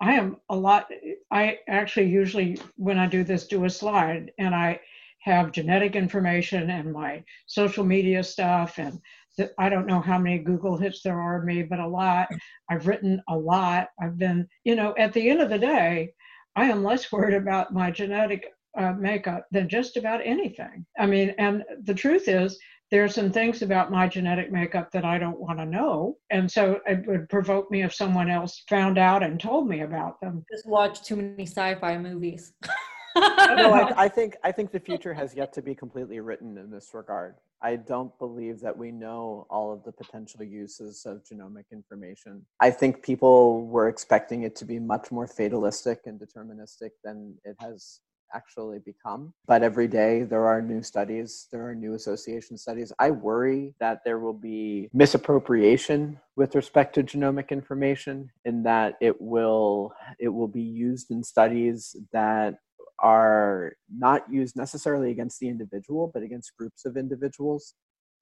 Speaker 4: I am a lot. I actually usually, when I do this, do a slide and I have genetic information and my social media stuff. And th- I don't know how many Google hits there are of me, but a lot. I've written a lot. I've been, you know, at the end of the day, I am less worried about my genetic uh, makeup than just about anything. I mean, and the truth is, there are some things about my genetic makeup that I don't want to know. And so it would provoke me if someone else found out and told me about them.
Speaker 2: Just watch too many sci-fi movies. [laughs] [laughs]
Speaker 8: no, I, I, think I think the future has yet to be completely written in this regard. I don't believe that we know all of the potential uses of genomic information. I think people were expecting it to be much more fatalistic and deterministic than it has actually become. But every day there are new studies, there are new association studies. I worry that there will be misappropriation with respect to genomic information in that it will it will be used in studies that are not used necessarily against the individual but against groups of individuals.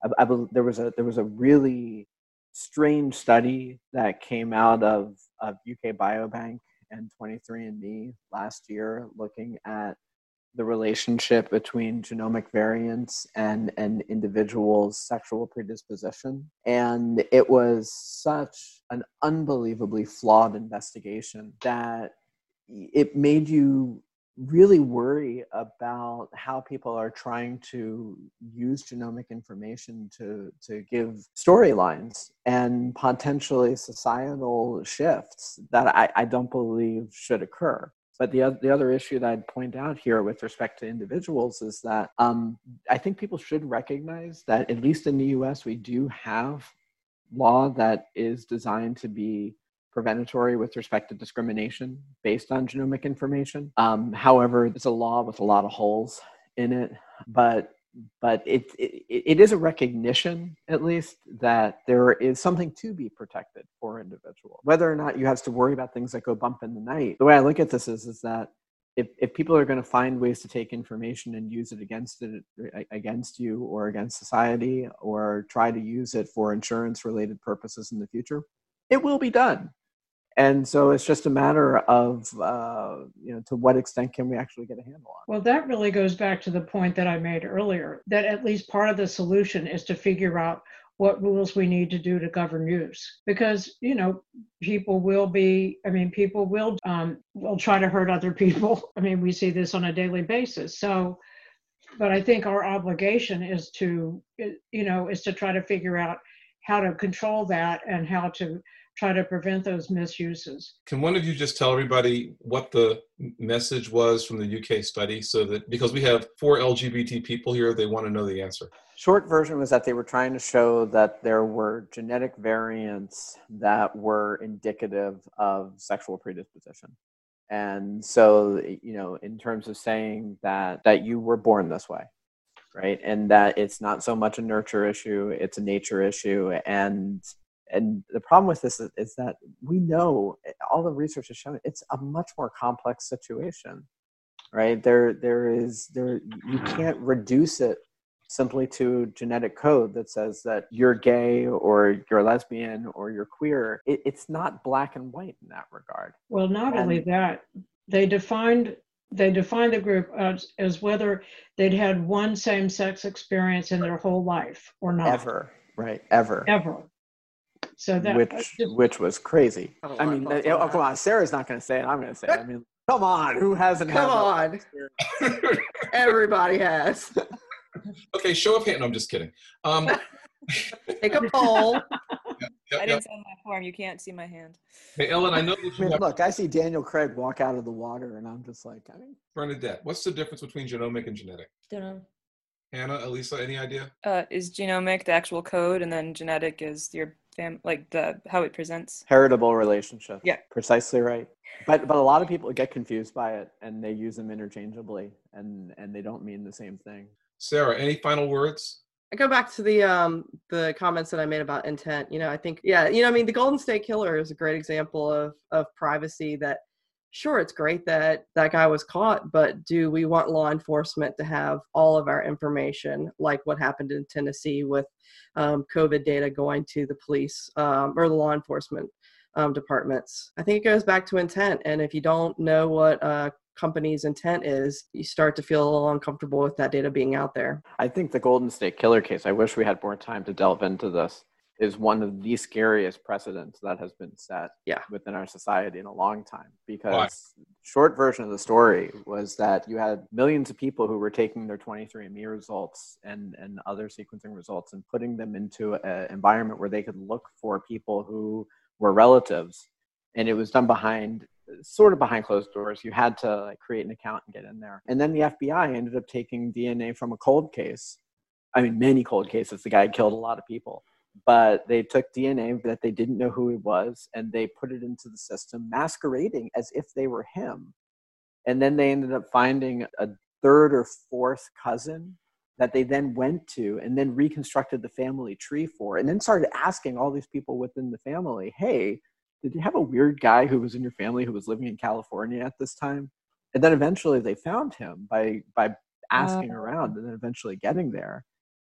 Speaker 8: I, I, there was a there was a really strange study that came out of, of UK Biobank and 23andMe last year looking at the relationship between genomic variants and an individual's sexual predisposition. And it was such an unbelievably flawed investigation that it made you really worry about how people are trying to use genomic information to, to give storylines and potentially societal shifts that I, I don't believe should occur. But the the other issue that I'd point out here with respect to individuals is that um, I think people should recognize that, at least in the US, we do have law that is designed to be preventatory with respect to discrimination based on genomic information. Um, however, it's a law with a lot of holes in it, but but it, it, it is a recognition at least that there is something to be protected for individual whether or not you have to worry about things that go bump in the night the way i look at this is is that if, if people are going to find ways to take information and use it against it against you or against society or try to use it for insurance related purposes in the future it will be done and so it's just a matter of uh, you know to what extent can we actually get a handle on
Speaker 4: well that really goes back to the point that i made earlier that at least part of the solution is to figure out what rules we need to do to govern use. Because you know people will be i mean people will um, will try to hurt other [laughs] people. I mean we see this on a daily basis. So but i think our obligation is to you know is to try to figure out how to control that and how to try to prevent those misuses.
Speaker 1: Can one of you just tell everybody what the message was from the UK study so that because we have four LGBT people here, they want to know the answer?
Speaker 8: Short version was that they were trying to show that there were genetic variants that were indicative of sexual predisposition. And so, you know, in terms of saying that that you were born this way, right? And that it's not so much a nurture issue, it's a nature issue and and the problem with this is, is, that we know eh, all the research has shown it's a much more complex situation right? There there is there you can't reduce it simply to genetic code that says that you're gay or you're lesbian or you're queer. It, it's not black and white in that regard.
Speaker 4: Well not and, only that they defined they defined the group as, as whether they'd had one same-sex experience in their whole life or not.
Speaker 8: Ever right ever.
Speaker 4: Ever so that
Speaker 8: which just, which was crazy. I mean, oh, come on, Sarah's not going to say it. I'm going to say it. I mean, come on, who hasn't?
Speaker 5: Come on, [laughs] everybody has. [laughs]
Speaker 1: okay, show of hand. No, I'm just kidding. Um, [laughs]
Speaker 5: Take a poll.
Speaker 6: I didn't sign my form. You can't see my hand.
Speaker 1: Hey, Ellen, I know.
Speaker 8: I mean, have... Look, I see Daniel Craig walk out of the water, and I'm just like, I mean,
Speaker 1: Bernadette, what's the difference between genomic and genetic?
Speaker 2: Don't know.
Speaker 1: Hannah, Elisa, any idea?
Speaker 6: Uh, is genomic the actual code, and then genetic is your fam like the how it presents.
Speaker 8: Heritable relationship.
Speaker 6: Yeah.
Speaker 8: Precisely right. But but a lot of people get confused by it and they use them interchangeably and and they don't mean the same thing.
Speaker 1: Sarah any final words?
Speaker 5: I go back to the um the comments that I made about intent. You know, I think yeah, you know, I mean, the Golden State Killer is a great example of of privacy that sure it's great that that guy was caught but do we want law enforcement to have all of our information like what happened in tennessee with um, covid data going to the police um, or the law enforcement um, departments. I think it goes back to intent. And if you don't know what a company's intent is, you start to feel a little uncomfortable with that data being out there.
Speaker 8: I think the Golden State Killer case, I wish we had more time to delve into this, is one of the scariest precedents that has been set
Speaker 5: Yeah.
Speaker 8: within our society in a long time. Because short version of the story was that you had millions of people who were taking their 23andMe results and, and other sequencing results and putting them into an environment where they could look for people who were relatives. And it was done behind sort of behind closed doors. You had to like, create an account and get in there. And then the FBI ended up taking DNA from a cold case. I mean, many cold cases. The guy killed a lot of people but they took DNA that they didn't know who he was and they put it into the system, masquerading as if they were him. And then they ended up finding a third or fourth cousin that they then went to and then reconstructed the family tree for, and then started asking all these people within the family, hey, did you have a weird guy who was in your family who was living in California at this time? And then eventually they found him by by asking
Speaker 2: Wow.
Speaker 8: around and then eventually getting there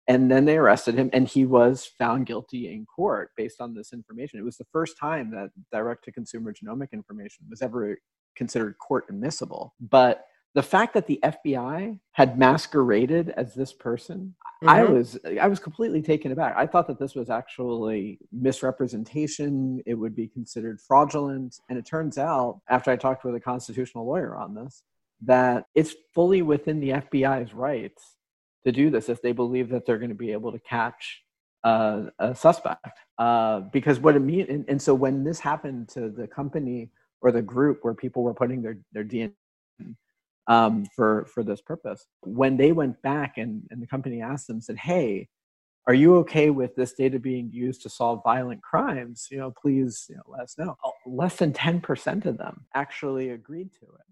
Speaker 8: and then they arrested him and he was found guilty in court based on this information. It was the first time that direct to consumer genomic information was ever considered court admissible. But the fact that the fbi had masqueraded as this person i
Speaker 5: Mhm.
Speaker 8: was i was completely taken aback. I thought that this was actually misrepresentation. It would be considered fraudulent. And it turns out after i talked with a constitutional lawyer on this that it's fully within the fbi's rights to do this if they believe that they're going to be able to catch uh, a suspect. Uh, because what it means, and, and so when this happened to the company or the group where people were putting their, their DNA um, for, for this purpose, when they went back and, and the company asked them, said, hey, are you okay with this data being used to solve violent crimes? You know, please you know, let us know. Oh, Less than 10% of them actually agreed to it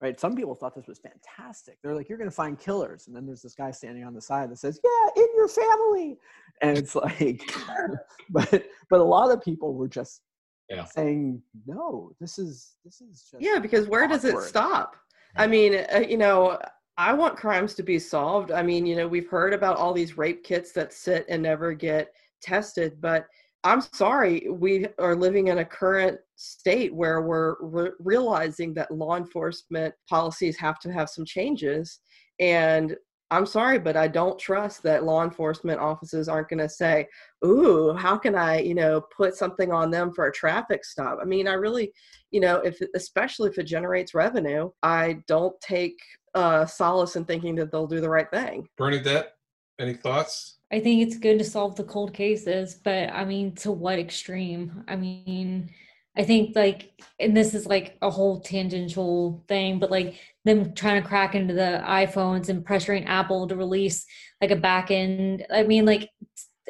Speaker 8: right? Some people thought this was fantastic. They're like, you're going to find killers. And then there's this guy standing on the side that says, yeah, in your family. And it's [laughs] like, [laughs] but, but a lot of people were just
Speaker 1: Yeah.
Speaker 8: saying, no, this is, this is just.
Speaker 5: Yeah, because where does it stop? I mean, uh, you know, I want crimes to be solved. I mean, you know, we've heard about all these rape kits that sit and never get tested, but I'm sorry, we are living in a current state where we're re- realizing that law enforcement policies have to have some changes. And I'm sorry, but I don't trust that law enforcement offices aren't going to say, "Ooh, how can I, you know, put something on them for a traffic stop?" I mean, I really, you know, if especially if it generates revenue, I don't take uh, solace in thinking that they'll do the right thing.
Speaker 1: Bernadette, any thoughts?
Speaker 2: I think it's good to solve the cold cases, but I mean, to what extreme? I mean, I think like, and this is like a whole tangential thing, but like them trying to crack into the iPhones and pressuring Apple to release like a back end. I mean, like,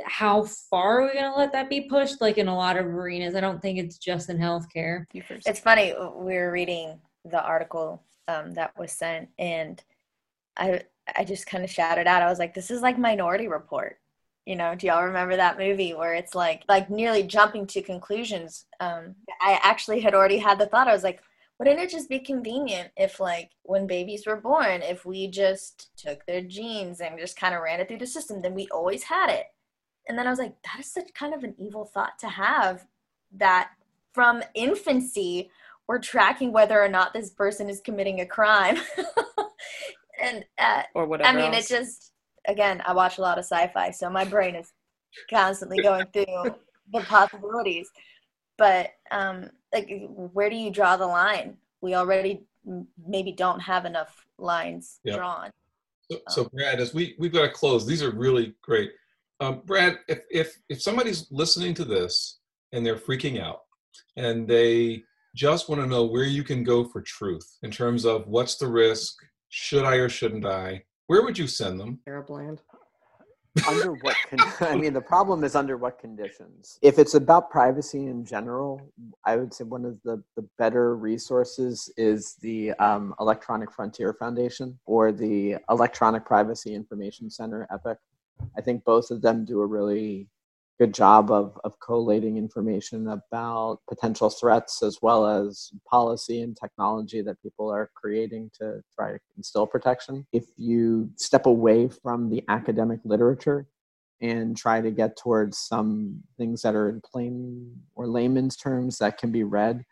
Speaker 2: how far are we going to let that be pushed? Like, in a lot of arenas, I don't think it's just in healthcare.
Speaker 7: It's funny. We were reading the article um, that was sent, and I I just kind of shouted out. I was like, "This is like Minority Report." You know, do y'all remember that movie where it's like like nearly jumping to conclusions? Um, I actually had already had the thought. I was like, wouldn't it just be convenient if like when babies were born, if we just took their genes and just kind of ran it through the system, then we always had it. And then I was like, that is such kind of an evil thought to have that from infancy we're tracking whether or not this person is committing a crime. [laughs] and uh,
Speaker 6: or whatever.
Speaker 7: I mean,
Speaker 6: else.
Speaker 7: it just again, I watch a lot of sci-fi, so my brain is constantly going [laughs] through the possibilities. But um, like, where do you draw the line? We already maybe don't have enough lines
Speaker 1: Yeah.
Speaker 7: drawn.
Speaker 1: So, so Brad, as we we've got to close, these are really great. Um, Brad, if if if somebody's listening to this and they're freaking out and they just want to know where you can go for truth in terms of what's the risk, should I or shouldn't I, where would you send them?
Speaker 5: Sarah Bland.
Speaker 8: under what con- i mean the problem is under what conditions if it's about privacy in general i would say one of the, the better resources is the um, electronic frontier foundation or the electronic privacy information center epic i think both of them do a really good job of, of collating information about potential threats as well as policy and technology that people are creating to try to instill protection. If you step away from the academic literature and try to get towards some things that are in plain or layman's terms that can be read.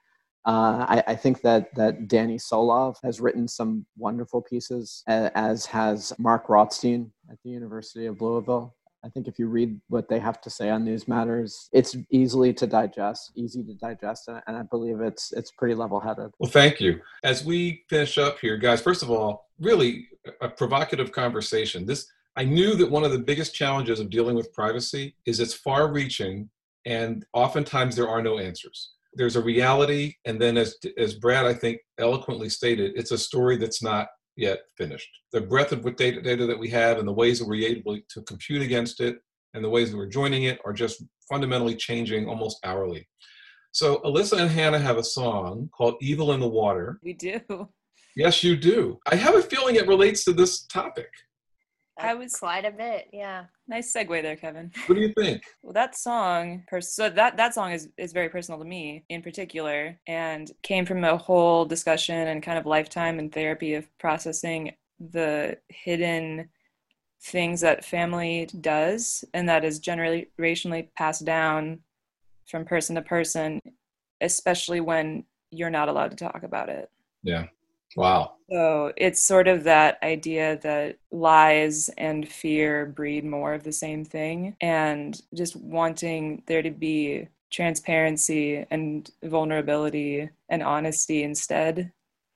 Speaker 8: Uh, I, I, think that that Danny Solove has written some wonderful pieces, as has Mark Rothstein at the University of Louisville. I think if you read what they have to say on these matters, it's easily to digest, easy to digest, and, and I believe it's it's pretty level-headed.
Speaker 1: Well, thank you. As we finish up here, guys, first of all, really a provocative conversation. This I knew that one of the biggest challenges of dealing with privacy is it's far-reaching, and oftentimes there are no answers there's a reality, and then as as Brad I think eloquently stated, it's a story that's not yet finished. The breadth of what data, data that we have and the ways that we're able to compute against it and the ways that we're joining it are just fundamentally changing almost hourly. So Alyssa and Hannah have a song called Evil in the Water.
Speaker 6: We do.
Speaker 1: Yes, you do. I have a feeling it relates to this topic.
Speaker 6: I was
Speaker 9: quite a bit, yeah.
Speaker 6: Nice segue there, Kevin.
Speaker 1: What do you think?
Speaker 6: well, that song, so that that song is is very personal to me in particular, and came from a whole discussion and kind of lifetime and therapy of processing the hidden things that family does, and that is generationally passed down from person to person, especially when you're not allowed to talk about it.
Speaker 1: Yeah. Wow.
Speaker 6: So it's sort of that idea that lies and fear breed more of the same thing, and just wanting there to be transparency and vulnerability and honesty instead.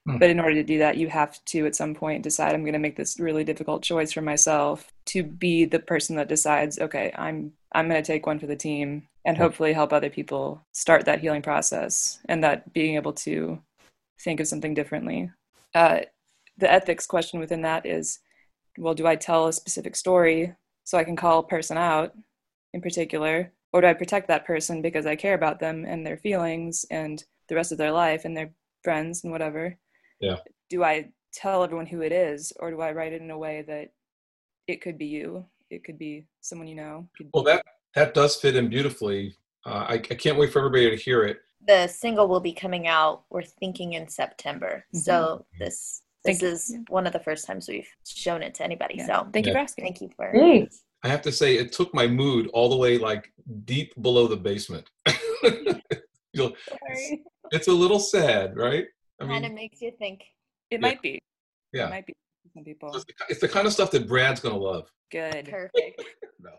Speaker 6: Hmm. But in order to do that, you have to at some point decide I'm going to make this really difficult choice for myself to be the person that decides, okay, I'm I'm going to take one for the team and hopefully help other people start that healing process and that being able to think of something differently uh, the ethics question within that is well do i tell a specific story so i can call a person out in particular? Or do i protect that person because i care about them and their feelings and the rest of their life and their friends and whatever?
Speaker 1: Yeah.
Speaker 6: Do i tell everyone who it is or do i write it in a way that it could be you? It could be someone you know.
Speaker 1: Well that that does fit in beautifully. Uh, I, I can't wait for everybody to hear it
Speaker 9: the single will be coming out we're thinking in september mm-hmm. so this this thank is you. one of the first times we've shown it to anybody yeah. so
Speaker 6: thank yeah. you for asking
Speaker 9: thank you for
Speaker 2: Great.
Speaker 1: i have to say it took my mood all the way like deep below the basement [laughs] it's, it's, a little sad right
Speaker 9: I kind of makes you think
Speaker 6: it yeah. might be
Speaker 1: yeah
Speaker 6: it might be some people
Speaker 1: it's the, it's the kind of stuff that brad's gonna love
Speaker 6: good
Speaker 9: perfect [laughs] no.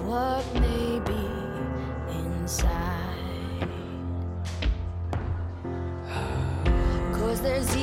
Speaker 9: what may be inside. Cause there's